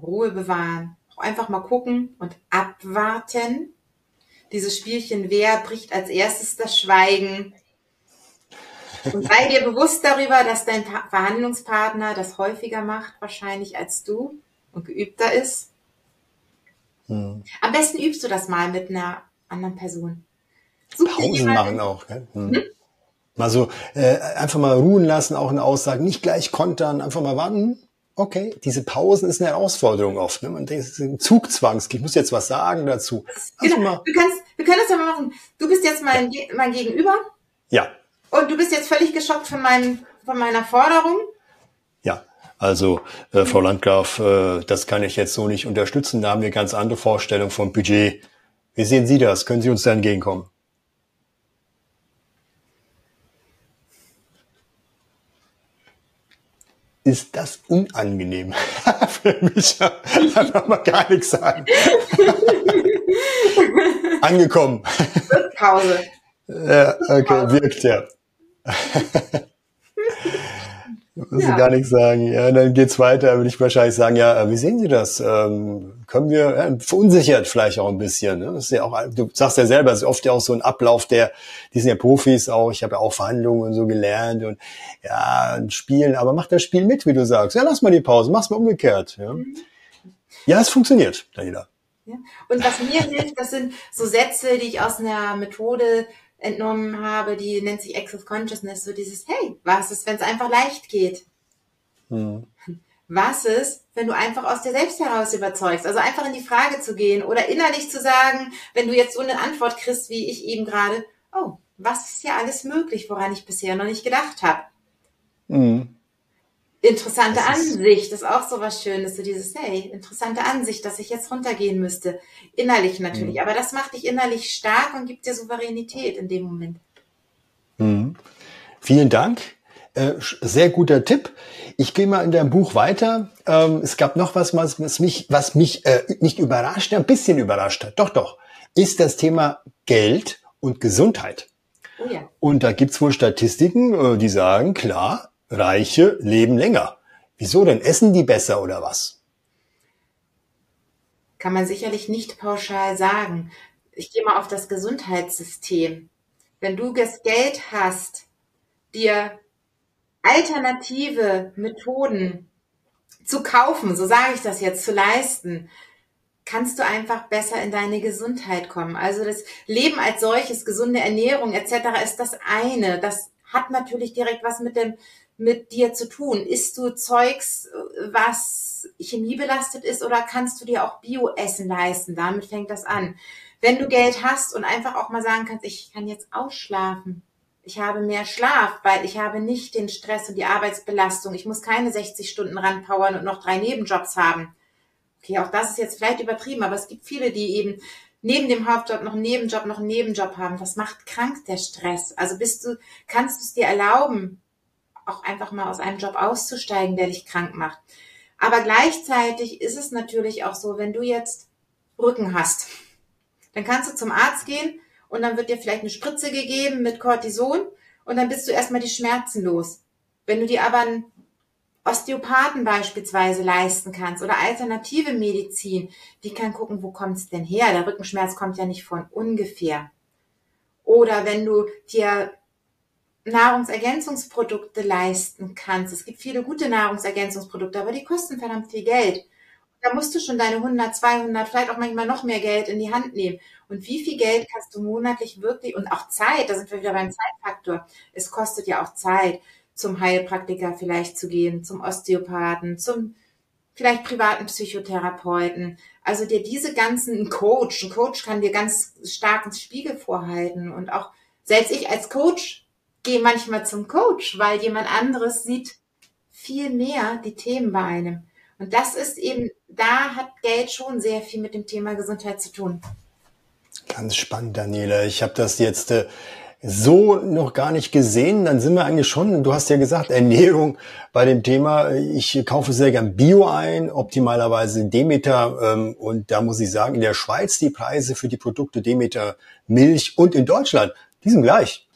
Ruhe bewahren einfach mal gucken und abwarten. Dieses Spielchen, wer bricht als erstes das Schweigen? Und sei dir bewusst darüber, dass dein Verhandlungspartner das häufiger macht, wahrscheinlich als du und geübter ist. Hm. Am besten übst du das mal mit einer anderen Person. Such Pausen machen auch. Gell? Hm. Hm? Mal so äh, einfach mal ruhen lassen, auch eine Aussage, nicht gleich kontern, einfach mal warten. Okay, diese Pausen ist eine Herausforderung oft. Ne? Man denkt, es ist ein Zugzwang. Ich muss jetzt was sagen dazu. Also genau. Mal. Du kannst, wir können das ja mal machen. Du bist jetzt mein, ja. mein Gegenüber. Ja. Und du bist jetzt völlig geschockt von, meinem, von meiner Forderung. Ja. Also, äh, Frau Landgraf, äh, das kann ich jetzt so nicht unterstützen. Da haben wir ganz andere Vorstellungen vom Budget. Wie sehen Sie das? Können Sie uns da entgegenkommen? Ist das unangenehm für mich. Einfach mal gar nichts sagen. Angekommen. Pause. Ja, okay, wirkt ja. Muss ja. ich gar nichts sagen. Ja, dann geht's weiter. Würde ich wahrscheinlich sagen, ja, äh, wie sehen Sie das? Ähm, können wir ja, verunsichert vielleicht auch ein bisschen. Ne? Das ist ja auch, du sagst ja selber, es ist oft ja auch so ein Ablauf, der, die sind ja Profis auch. Ich habe ja auch Verhandlungen und so gelernt und ja, spielen. Aber mach das Spiel mit, wie du sagst. Ja, lass mal die Pause, mach's mal umgekehrt. Ja, mhm. ja es funktioniert, Daniela. Ja. Und was mir hilft, das sind so Sätze, die ich aus einer Methode entnommen habe, die nennt sich Access Consciousness, so dieses, hey, was ist, wenn es einfach leicht geht? Hm. Was ist, wenn du einfach aus dir selbst heraus überzeugst? Also einfach in die Frage zu gehen oder innerlich zu sagen, wenn du jetzt so eine Antwort kriegst, wie ich eben gerade, oh, was ist ja alles möglich, woran ich bisher noch nicht gedacht habe? Hm. Interessante Ansicht, das ist auch so was Schönes, so dieses, hey, interessante Ansicht, dass ich jetzt runtergehen müsste. Innerlich natürlich, mhm. aber das macht dich innerlich stark und gibt dir Souveränität in dem Moment. Mhm. Vielen Dank. Äh, sehr guter Tipp. Ich gehe mal in deinem Buch weiter. Ähm, es gab noch was, was mich, was mich äh, nicht überrascht, ein bisschen überrascht hat. Doch, doch. Ist das Thema Geld und Gesundheit. Oh ja. Und da gibt's wohl Statistiken, äh, die sagen, klar, Reiche leben länger. Wieso denn? Essen die besser oder was? Kann man sicherlich nicht pauschal sagen. Ich gehe mal auf das Gesundheitssystem. Wenn du das Geld hast, dir alternative Methoden zu kaufen, so sage ich das jetzt, zu leisten, kannst du einfach besser in deine Gesundheit kommen. Also das Leben als solches, gesunde Ernährung etc. ist das eine. Das hat natürlich direkt was mit dem mit dir zu tun? Isst du Zeugs, was chemiebelastet ist oder kannst du dir auch Bio-Essen leisten? Damit fängt das an. Wenn du Geld hast und einfach auch mal sagen kannst, ich kann jetzt ausschlafen. Ich habe mehr Schlaf, weil ich habe nicht den Stress und die Arbeitsbelastung. Ich muss keine 60 Stunden ranpowern und noch drei Nebenjobs haben. Okay, auch das ist jetzt vielleicht übertrieben, aber es gibt viele, die eben neben dem Hauptjob noch einen Nebenjob, noch einen Nebenjob haben. Das macht krank, der Stress. Also bist du, kannst du es dir erlauben, auch einfach mal aus einem Job auszusteigen, der dich krank macht. Aber gleichzeitig ist es natürlich auch so, wenn du jetzt Rücken hast, dann kannst du zum Arzt gehen und dann wird dir vielleicht eine Spritze gegeben mit Cortison und dann bist du erstmal die Schmerzen los. Wenn du dir aber einen Osteopathen beispielsweise leisten kannst oder alternative Medizin, die kann gucken, wo kommt es denn her? Der Rückenschmerz kommt ja nicht von ungefähr. Oder wenn du dir Nahrungsergänzungsprodukte leisten kannst. Es gibt viele gute Nahrungsergänzungsprodukte, aber die kosten verdammt viel Geld. Da musst du schon deine 100, 200, vielleicht auch manchmal noch mehr Geld in die Hand nehmen. Und wie viel Geld kannst du monatlich wirklich, und auch Zeit, da sind wir wieder beim Zeitfaktor. Es kostet ja auch Zeit, zum Heilpraktiker vielleicht zu gehen, zum Osteopathen, zum vielleicht privaten Psychotherapeuten. Also dir diese ganzen Coach, ein Coach kann dir ganz stark ins Spiegel vorhalten und auch selbst ich als Coach gehe manchmal zum Coach, weil jemand anderes sieht viel mehr die Themen bei einem. Und das ist eben, da hat Geld schon sehr viel mit dem Thema Gesundheit zu tun. Ganz spannend, Daniela. Ich habe das jetzt äh, so noch gar nicht gesehen. Dann sind wir eigentlich schon, du hast ja gesagt, Ernährung bei dem Thema. Ich kaufe sehr gern Bio ein, optimalerweise Demeter. Ähm, und da muss ich sagen, in der Schweiz die Preise für die Produkte Demeter Milch und in Deutschland, die sind gleich.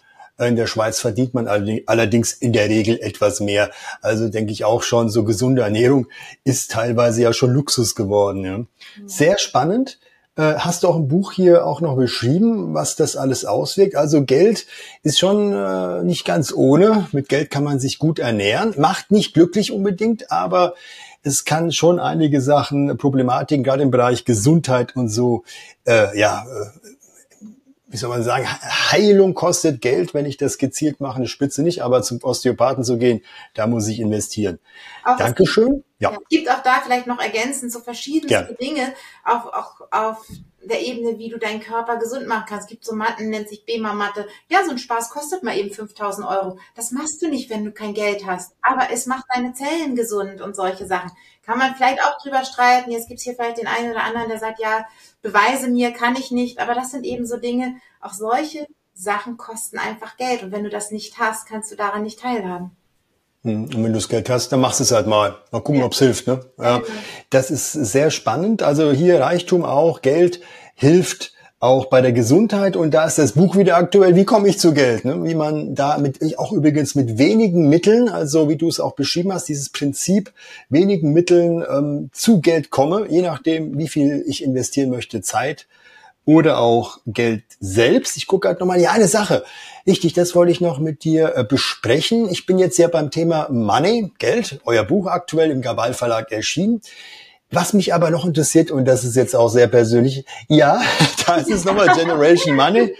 In der Schweiz verdient man allerdings in der Regel etwas mehr. Also denke ich auch schon, so gesunde Ernährung ist teilweise ja schon Luxus geworden. Ja. Sehr spannend. Äh, hast du auch ein Buch hier auch noch beschrieben, was das alles auswirkt? Also Geld ist schon äh, nicht ganz ohne. Mit Geld kann man sich gut ernähren. Macht nicht glücklich unbedingt, aber es kann schon einige Sachen, Problematiken, gerade im Bereich Gesundheit und so, äh, ja, äh, wie soll man sagen, Heilung kostet Geld, wenn ich das gezielt mache, eine Spitze nicht, aber zum Osteopathen zu gehen, da muss ich investieren. Auch Dankeschön. Ja. Es gibt auch da vielleicht noch ergänzend so verschiedenste Dinge, auch, auch auf der Ebene, wie du deinen Körper gesund machen kannst. Es gibt so Matten, nennt sich BEMA-Matte. Ja, so ein Spaß kostet mal eben 5000 Euro. Das machst du nicht, wenn du kein Geld hast. Aber es macht deine Zellen gesund und solche Sachen. Kann man vielleicht auch drüber streiten. Jetzt gibt's hier vielleicht den einen oder anderen, der sagt, ja, beweise mir, kann ich nicht. Aber das sind eben so Dinge, auch solche Sachen kosten einfach Geld. Und wenn du das nicht hast, kannst du daran nicht teilhaben. Hm, und wenn du das Geld hast, dann machst du es halt mal. Mal gucken, ja. ob es hilft. Ne? Ja. Das ist sehr spannend. Also hier Reichtum auch, Geld hilft auch bei der Gesundheit. Und da ist das Buch wieder aktuell. Wie komme ich zu Geld? Ne? Wie man da mit, auch übrigens mit wenigen Mitteln, also wie du es auch beschrieben hast, dieses Prinzip, wenigen Mitteln ähm, zu Geld komme, je nachdem, wie viel ich investieren möchte, Zeit oder auch Geld selbst. Ich gucke halt nochmal die eine Sache. Richtig, das wollte ich noch mit dir äh, besprechen. Ich bin jetzt ja beim Thema Money, Geld, euer Buch aktuell im Gabal Verlag erschienen. Was mich aber noch interessiert, und das ist jetzt auch sehr persönlich, ja, da ist es nochmal Generation Money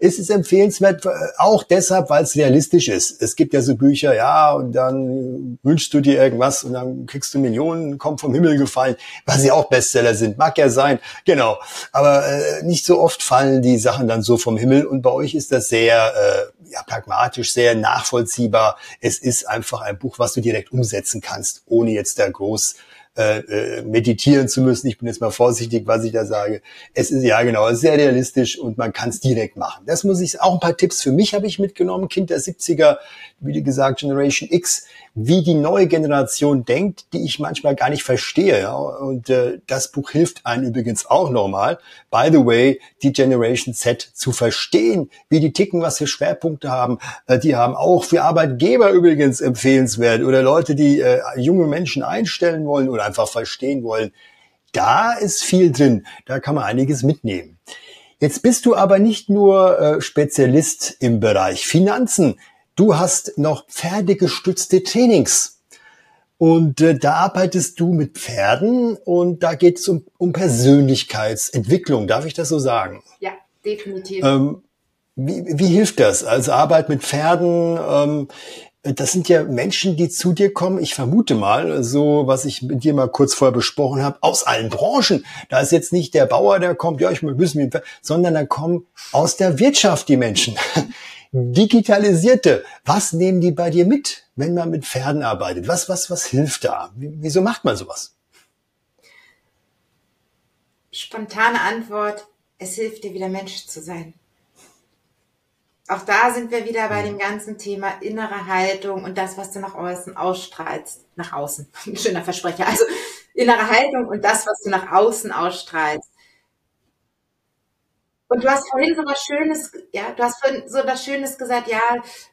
ist es empfehlenswert, äh, auch deshalb, weil es realistisch ist. Es gibt ja so Bücher, ja, und dann wünschst du dir irgendwas und dann kriegst du Millionen, kommt vom Himmel gefallen, was ja auch Bestseller sind, mag ja sein, genau. Aber äh, nicht so oft fallen die Sachen dann so vom Himmel und bei euch ist das sehr äh, ja, pragmatisch, sehr nachvollziehbar. Es ist einfach ein Buch, was du direkt umsetzen kannst, ohne jetzt da groß äh, äh, meditieren zu müssen. Ich bin jetzt mal vorsichtig, was ich da sage. Es ist ja genau sehr realistisch und man kann es direkt machen. Das muss ich auch ein paar Tipps für mich habe ich mitgenommen. Kind der 70er, wie gesagt Generation X, wie die neue Generation denkt, die ich manchmal gar nicht verstehe. Und äh, das Buch hilft einem übrigens auch nochmal. By the way, die Generation Z zu verstehen, wie die ticken, was für Schwerpunkte haben. Äh, die haben auch für Arbeitgeber übrigens empfehlenswert oder Leute, die äh, junge Menschen einstellen wollen oder einfach verstehen wollen. Da ist viel drin. Da kann man einiges mitnehmen. Jetzt bist du aber nicht nur äh, Spezialist im Bereich Finanzen. Du hast noch pferdegestützte Trainings. Und äh, da arbeitest du mit Pferden und da geht es um, um Persönlichkeitsentwicklung. Darf ich das so sagen? Ja, definitiv. Ähm, wie, wie hilft das? Also Arbeit mit Pferden, ähm, das sind ja Menschen, die zu dir kommen, ich vermute mal, so was ich mit dir mal kurz vorher besprochen habe, aus allen Branchen. Da ist jetzt nicht der Bauer, der kommt, ja, ich müssen, sondern da kommen aus der Wirtschaft die Menschen. Digitalisierte. Was nehmen die bei dir mit, wenn man mit Pferden arbeitet? Was, was, was hilft da? Wieso macht man sowas? Spontane Antwort. Es hilft dir wieder Mensch zu sein auch da sind wir wieder bei dem ganzen Thema innere Haltung und das, was du nach außen ausstrahlst. Nach außen. Ein schöner Versprecher. Also innere Haltung und das, was du nach außen ausstrahlst. Und du hast vorhin so was Schönes, ja, du hast vorhin so was Schönes gesagt, ja,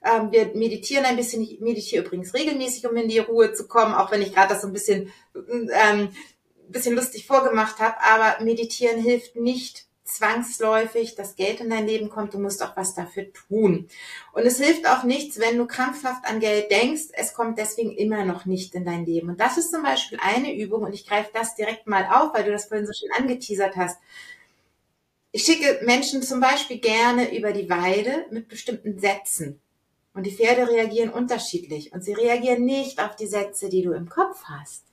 ähm, wir meditieren ein bisschen, ich meditiere übrigens regelmäßig, um in die Ruhe zu kommen, auch wenn ich gerade das so ein bisschen, ähm, bisschen lustig vorgemacht habe, aber meditieren hilft nicht, zwangsläufig das Geld in dein Leben kommt, du musst auch was dafür tun. Und es hilft auch nichts, wenn du krampfhaft an Geld denkst, es kommt deswegen immer noch nicht in dein Leben. Und das ist zum Beispiel eine Übung, und ich greife das direkt mal auf, weil du das vorhin so schön angeteasert hast. Ich schicke Menschen zum Beispiel gerne über die Weide mit bestimmten Sätzen. Und die Pferde reagieren unterschiedlich. Und sie reagieren nicht auf die Sätze, die du im Kopf hast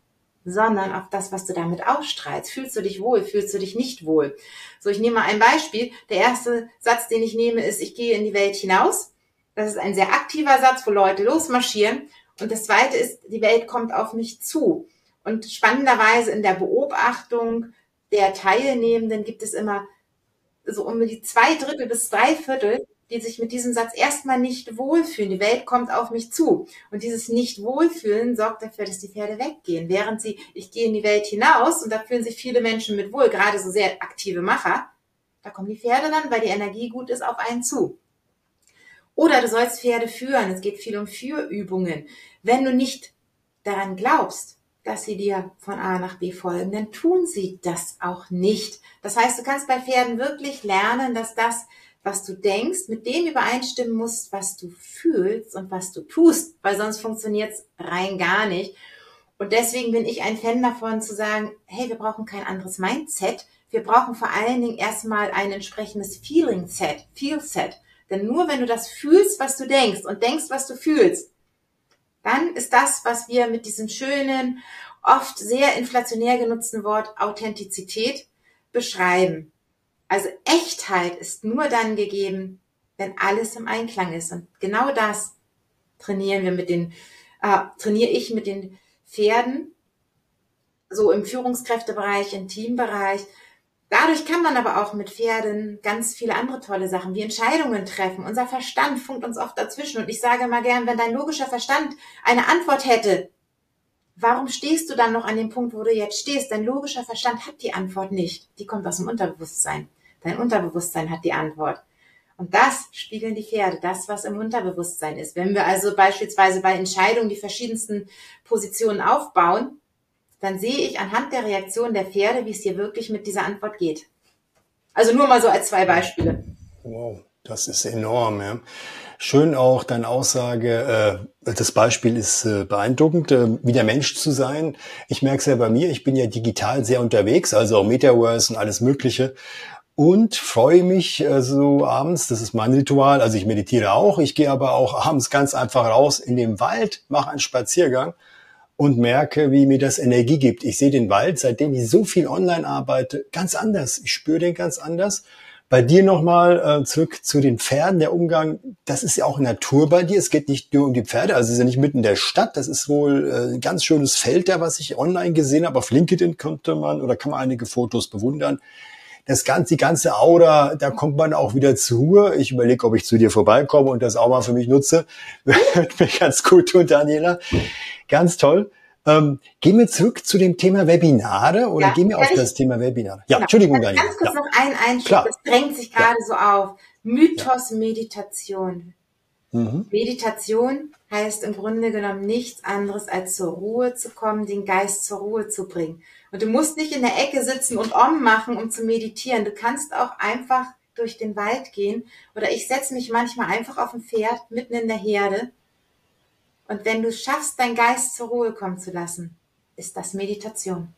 sondern auf das, was du damit ausstrahlst. Fühlst du dich wohl, fühlst du dich nicht wohl? So, ich nehme mal ein Beispiel. Der erste Satz, den ich nehme, ist, ich gehe in die Welt hinaus. Das ist ein sehr aktiver Satz, wo Leute losmarschieren. Und das zweite ist, die Welt kommt auf mich zu. Und spannenderweise in der Beobachtung der Teilnehmenden gibt es immer so um die zwei Drittel bis drei Viertel, die sich mit diesem Satz erstmal nicht wohlfühlen. Die Welt kommt auf mich zu. Und dieses Nicht-Wohlfühlen sorgt dafür, dass die Pferde weggehen. Während sie, ich gehe in die Welt hinaus und da fühlen sich viele Menschen mit wohl, gerade so sehr aktive Macher, da kommen die Pferde dann, weil die Energie gut ist, auf einen zu. Oder du sollst Pferde führen. Es geht viel um Führübungen. Wenn du nicht daran glaubst, dass sie dir von A nach B folgen, dann tun sie das auch nicht. Das heißt, du kannst bei Pferden wirklich lernen, dass das was du denkst, mit dem übereinstimmen musst, was du fühlst und was du tust, weil sonst funktioniert es rein gar nicht. Und deswegen bin ich ein Fan davon zu sagen, hey, wir brauchen kein anderes Mindset. Wir brauchen vor allen Dingen erstmal ein entsprechendes Feeling-Set, Feel-Set. Denn nur wenn du das fühlst, was du denkst und denkst, was du fühlst, dann ist das, was wir mit diesem schönen, oft sehr inflationär genutzten Wort Authentizität beschreiben. Also Echtheit ist nur dann gegeben, wenn alles im Einklang ist. Und genau das trainieren wir mit den, äh, trainiere ich mit den Pferden, so im Führungskräftebereich, im Teambereich, Dadurch kann man aber auch mit Pferden ganz viele andere tolle Sachen wie Entscheidungen treffen. Unser Verstand funkt uns oft dazwischen. Und ich sage mal gern, wenn dein logischer Verstand eine Antwort hätte, warum stehst du dann noch an dem Punkt, wo du jetzt stehst? Dein logischer Verstand hat die Antwort nicht. Die kommt aus dem Unterbewusstsein. Dein Unterbewusstsein hat die Antwort. Und das spiegeln die Pferde, das, was im Unterbewusstsein ist. Wenn wir also beispielsweise bei Entscheidungen die verschiedensten Positionen aufbauen, dann sehe ich anhand der Reaktion der Pferde, wie es dir wirklich mit dieser Antwort geht. Also nur mal so als zwei Beispiele. Wow, das ist enorm. Ja. Schön auch deine Aussage, äh, das Beispiel ist äh, beeindruckend, äh, wie der Mensch zu sein. Ich merke es ja bei mir, ich bin ja digital sehr unterwegs, also auch Metaverse und alles Mögliche. Und freue mich äh, so abends, das ist mein Ritual, also ich meditiere auch, ich gehe aber auch abends ganz einfach raus in den Wald, mache einen Spaziergang und merke, wie mir das Energie gibt. Ich sehe den Wald, seitdem ich so viel online arbeite, ganz anders. Ich spüre den ganz anders. Bei dir nochmal äh, zurück zu den Pferden, der Umgang, das ist ja auch Natur bei dir. Es geht nicht nur um die Pferde, also sie sind nicht mitten in der Stadt. Das ist wohl äh, ein ganz schönes Feld da, was ich online gesehen habe. Auf LinkedIn konnte man oder kann man einige Fotos bewundern das ganze, die ganze Aura, da kommt man auch wieder zur Ruhe. Ich überlege, ob ich zu dir vorbeikomme und das auch mal für mich nutze. Wird mir ganz gut tun, Daniela. Ganz toll. Ähm, gehen wir zurück zu dem Thema Webinare oder ja, gehen wir auf ich, das Thema Webinare? Ja, genau. Entschuldigung, Daniela. Ganz kurz ja. noch ein Einschub, das drängt sich gerade ja. so auf. Mythos Meditation. Mhm. Meditation heißt im Grunde genommen nichts anderes, als zur Ruhe zu kommen, den Geist zur Ruhe zu bringen. Und du musst nicht in der Ecke sitzen und Om machen, um zu meditieren. Du kannst auch einfach durch den Wald gehen. Oder ich setze mich manchmal einfach auf ein Pferd mitten in der Herde. Und wenn du schaffst, dein Geist zur Ruhe kommen zu lassen, ist das Meditation.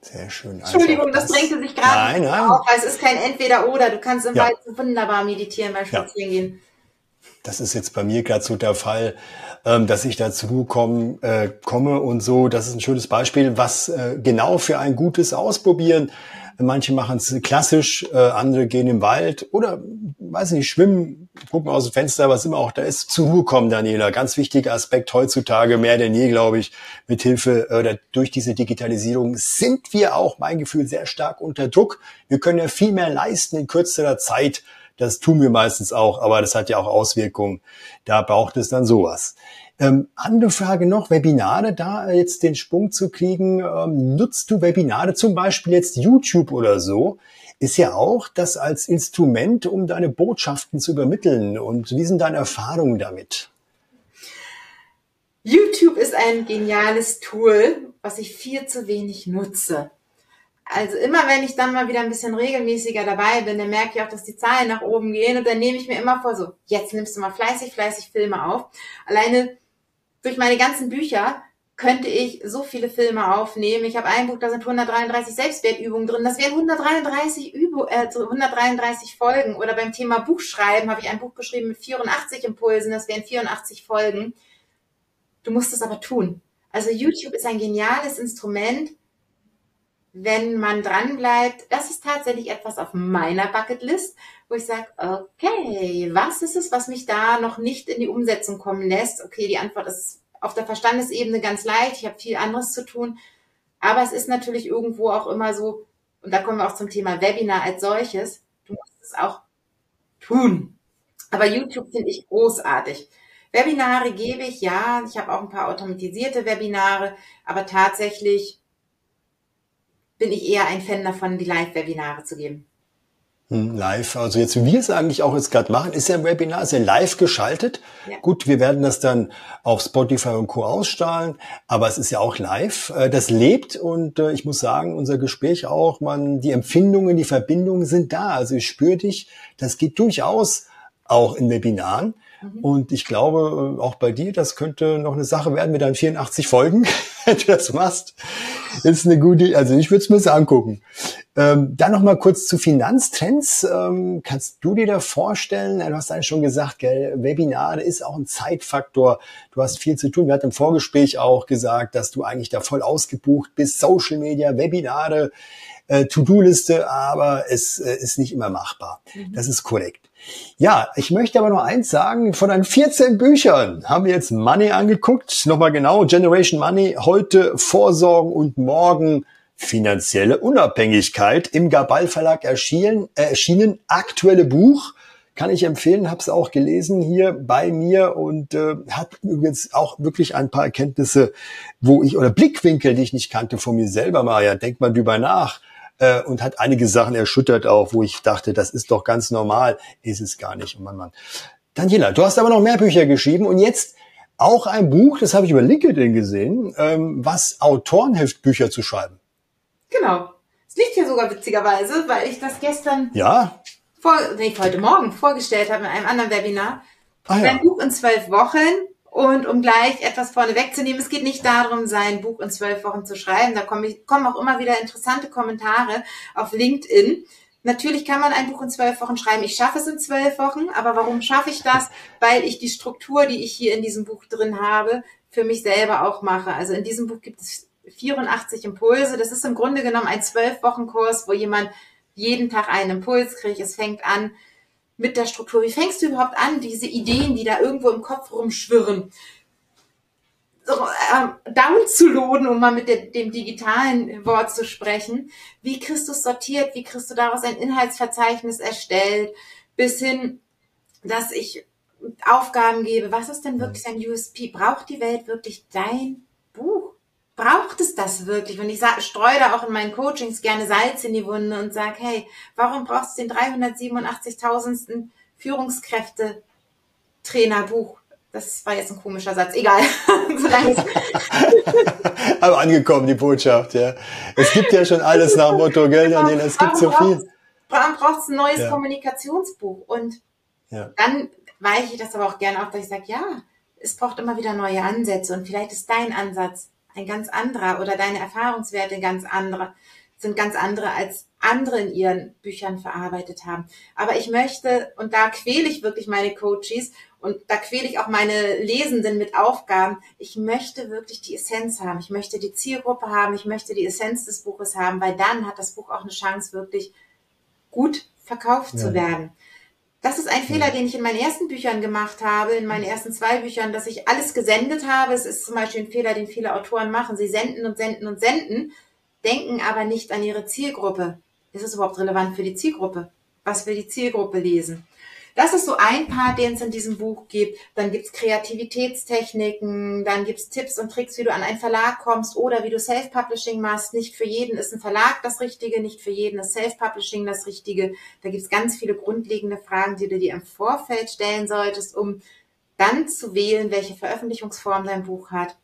Sehr schön. Also Entschuldigung, das, das drängte sich gerade nein, nein. auf, weil es ist kein Entweder-Oder. Du kannst im ja. Wald wunderbar meditieren beim Spazierengehen. Ja. Das ist jetzt bei mir gerade so der Fall, ähm, dass ich dazu komm, äh, komme und so. Das ist ein schönes Beispiel, was äh, genau für ein gutes Ausprobieren. Manche machen es klassisch, äh, andere gehen im Wald oder, weiß nicht, schwimmen, gucken aus dem Fenster, was immer auch da ist. Zur Ruhe kommen, Daniela. Ganz wichtiger Aspekt heutzutage, mehr denn je, glaube ich, mit Hilfe oder durch diese Digitalisierung sind wir auch, mein Gefühl, sehr stark unter Druck. Wir können ja viel mehr leisten in kürzerer Zeit das tun wir meistens auch, aber das hat ja auch Auswirkungen. Da braucht es dann sowas. Ähm, andere Frage noch, Webinare, da jetzt den Sprung zu kriegen, ähm, nutzt du Webinare, zum Beispiel jetzt YouTube oder so, ist ja auch das als Instrument, um deine Botschaften zu übermitteln. Und wie sind deine Erfahrungen damit? YouTube ist ein geniales Tool, was ich viel zu wenig nutze. Also immer wenn ich dann mal wieder ein bisschen regelmäßiger dabei bin, dann merke ich auch, dass die Zahlen nach oben gehen und dann nehme ich mir immer vor, so, jetzt nimmst du mal fleißig, fleißig Filme auf. Alleine durch meine ganzen Bücher könnte ich so viele Filme aufnehmen. Ich habe ein Buch, da sind 133 Selbstwertübungen drin. Das wären 133 Übung, äh, 133 Folgen. Oder beim Thema Buchschreiben habe ich ein Buch geschrieben mit 84 Impulsen. Das wären 84 Folgen. Du musst es aber tun. Also YouTube ist ein geniales Instrument, wenn man dran bleibt, das ist tatsächlich etwas auf meiner Bucketlist, wo ich sage, okay, was ist es, was mich da noch nicht in die Umsetzung kommen lässt? Okay, die Antwort ist auf der Verstandesebene ganz leicht, ich habe viel anderes zu tun, aber es ist natürlich irgendwo auch immer so, und da kommen wir auch zum Thema Webinar als solches, du musst es auch tun. Aber YouTube finde ich großartig. Webinare gebe ich, ja, ich habe auch ein paar automatisierte Webinare, aber tatsächlich bin ich eher ein Fan davon, die Live-Webinare zu geben. Hm, live, also jetzt, wie wir es eigentlich auch jetzt gerade machen, ist ja ein Webinar, ist ja live geschaltet. Ja. Gut, wir werden das dann auf Spotify und Co. ausstrahlen, aber es ist ja auch live. Äh, das lebt und äh, ich muss sagen, unser Gespräch auch, man, die Empfindungen, die Verbindungen sind da. Also ich spüre dich, das geht durchaus auch in Webinaren. Mhm. Und ich glaube, auch bei dir, das könnte noch eine Sache werden mit deinen 84 Folgen, wenn du das machst. Ist eine gute, also ich würde es mir angucken. Ähm, dann noch mal kurz zu Finanztrends. Ähm, kannst du dir da vorstellen, du hast eigentlich schon gesagt, gell, Webinare ist auch ein Zeitfaktor. Du hast viel zu tun. Wir hatten im Vorgespräch auch gesagt, dass du eigentlich da voll ausgebucht bist. Social Media, Webinare, äh, To-Do-Liste, aber es äh, ist nicht immer machbar. Mhm. Das ist korrekt. Ja, ich möchte aber noch eins sagen. Von deinen 14 Büchern haben wir jetzt Money angeguckt. Nochmal genau. Generation Money. Heute Vorsorgen und morgen finanzielle Unabhängigkeit. Im Gabal Verlag erschienen, äh, erschienen. Aktuelle Buch. Kann ich empfehlen, habe es auch gelesen hier bei mir und äh, hat übrigens auch wirklich ein paar Erkenntnisse, wo ich, oder Blickwinkel, die ich nicht kannte von mir selber mal, ja, denkt mal drüber nach äh, und hat einige Sachen erschüttert auch, wo ich dachte, das ist doch ganz normal, ist es gar nicht. Und Mann, Mann. Daniela, du hast aber noch mehr Bücher geschrieben und jetzt auch ein Buch, das habe ich über LinkedIn gesehen, ähm, was Autoren hilft, Bücher zu schreiben. Genau. Es liegt hier sogar witzigerweise, weil ich das gestern ja. vor, nee, heute Morgen vorgestellt habe in einem anderen Webinar. Ah, ja. Ein Buch in zwölf Wochen und um gleich etwas vorne wegzunehmen, es geht nicht darum, sein Buch in zwölf Wochen zu schreiben. Da kommen, auch immer wieder interessante Kommentare auf LinkedIn. Natürlich kann man ein Buch in zwölf Wochen schreiben. Ich schaffe es in zwölf Wochen. Aber warum schaffe ich das? Weil ich die Struktur, die ich hier in diesem Buch drin habe, für mich selber auch mache. Also in diesem Buch gibt es 84 Impulse. Das ist im Grunde genommen ein zwölf Wochen Kurs, wo jemand jeden Tag einen Impuls kriegt. Es fängt an mit der Struktur? Wie fängst du überhaupt an, diese Ideen, die da irgendwo im Kopf rumschwirren, so, ähm, downzuladen, um mal mit der, dem digitalen Wort zu sprechen? Wie kriegst du es sortiert? Wie kriegst du daraus ein Inhaltsverzeichnis erstellt? Bis hin, dass ich Aufgaben gebe. Was ist denn wirklich ein USP? Braucht die Welt wirklich dein Buch? Braucht es das wirklich? Und ich streue da auch in meinen Coachings gerne Salz in die Wunde und sage, hey, warum brauchst du den 387.000. Führungskräfte-Trainerbuch? Das war jetzt ein komischer Satz, egal. Aber angekommen, die Botschaft, ja. Es gibt ja schon alles nach Motto, gell, genau. Daniel, es gibt so viel. Warum braucht es ein neues ja. Kommunikationsbuch? Und ja. dann weiche ich das aber auch gerne auf, dass ich sage, ja, es braucht immer wieder neue Ansätze und vielleicht ist dein Ansatz ein ganz anderer oder deine Erfahrungswerte ganz andere, sind ganz andere als andere in ihren Büchern verarbeitet haben. Aber ich möchte, und da quäle ich wirklich meine Coaches und da quäle ich auch meine Lesenden mit Aufgaben. Ich möchte wirklich die Essenz haben. Ich möchte die Zielgruppe haben. Ich möchte die Essenz des Buches haben, weil dann hat das Buch auch eine Chance, wirklich gut verkauft ja. zu werden. Das ist ein Fehler, den ich in meinen ersten Büchern gemacht habe, in meinen ersten zwei Büchern, dass ich alles gesendet habe. Es ist zum Beispiel ein Fehler, den viele Autoren machen. Sie senden und senden und senden, denken aber nicht an ihre Zielgruppe. Ist es überhaupt relevant für die Zielgruppe? Was will die Zielgruppe lesen? Das ist so ein Part, den es in diesem Buch gibt. Dann gibt's Kreativitätstechniken, dann gibt's Tipps und Tricks, wie du an einen Verlag kommst oder wie du Self-Publishing machst. Nicht für jeden ist ein Verlag das Richtige, nicht für jeden ist Self-Publishing das Richtige. Da gibt's ganz viele grundlegende Fragen, die du dir im Vorfeld stellen solltest, um dann zu wählen, welche Veröffentlichungsform dein Buch hat.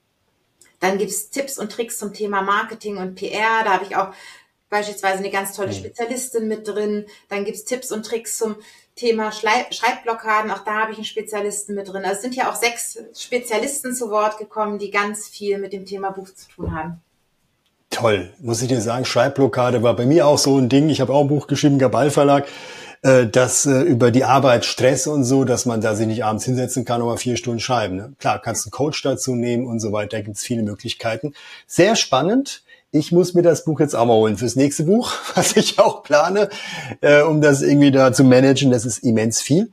Dann gibt's Tipps und Tricks zum Thema Marketing und PR. Da habe ich auch beispielsweise eine ganz tolle Spezialistin mit drin. Dann gibt's Tipps und Tricks zum Thema Schreibblockaden, auch da habe ich einen Spezialisten mit drin. Also es sind ja auch sechs Spezialisten zu Wort gekommen, die ganz viel mit dem Thema Buch zu tun haben. Toll, muss ich dir sagen, Schreibblockade war bei mir auch so ein Ding. Ich habe auch ein Buch geschrieben, Gabal Verlag, äh, das äh, über die Arbeit, Stress und so, dass man da sich nicht abends hinsetzen kann, aber vier Stunden schreiben. Ne? Klar, kannst einen Coach dazu nehmen und so weiter, da gibt es viele Möglichkeiten. Sehr spannend ich muss mir das Buch jetzt auch mal holen fürs nächste Buch, was ich auch plane, äh, um das irgendwie da zu managen. Das ist immens viel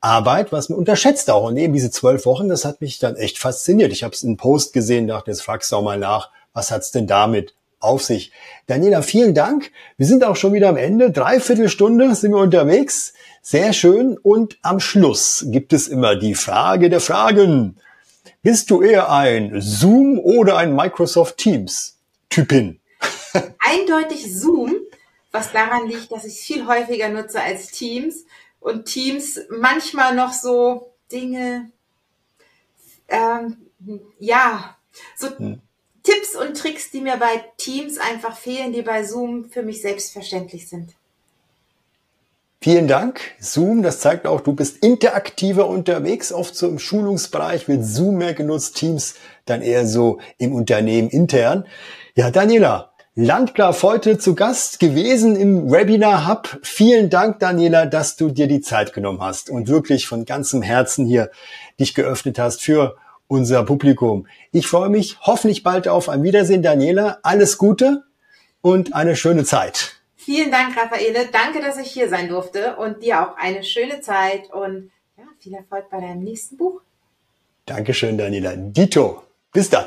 Arbeit, was man unterschätzt auch. Und eben diese zwölf Wochen, das hat mich dann echt fasziniert. Ich habe es in Post gesehen, dachte, jetzt fragst du auch mal nach, was hat's denn damit auf sich? Daniela, vielen Dank. Wir sind auch schon wieder am Ende. Dreiviertel Stunde sind wir unterwegs. Sehr schön. Und am Schluss gibt es immer die Frage der Fragen. Bist du eher ein Zoom oder ein Microsoft Teams? Typin? Eindeutig Zoom, was daran liegt, dass ich es viel häufiger nutze als Teams und Teams manchmal noch so Dinge, ähm, ja, so hm. Tipps und Tricks, die mir bei Teams einfach fehlen, die bei Zoom für mich selbstverständlich sind. Vielen Dank. Zoom, das zeigt auch, du bist interaktiver unterwegs, oft so im Schulungsbereich wird Zoom mehr genutzt, Teams dann eher so im Unternehmen intern. Ja, Daniela, Landgraf heute zu Gast gewesen im Webinar Hub. Vielen Dank, Daniela, dass du dir die Zeit genommen hast und wirklich von ganzem Herzen hier dich geöffnet hast für unser Publikum. Ich freue mich hoffentlich bald auf ein Wiedersehen, Daniela. Alles Gute und eine schöne Zeit. Vielen Dank, Raffaele. Danke, dass ich hier sein durfte und dir auch eine schöne Zeit und ja, viel Erfolg bei deinem nächsten Buch. Dankeschön, Daniela. Dito. Bis dann.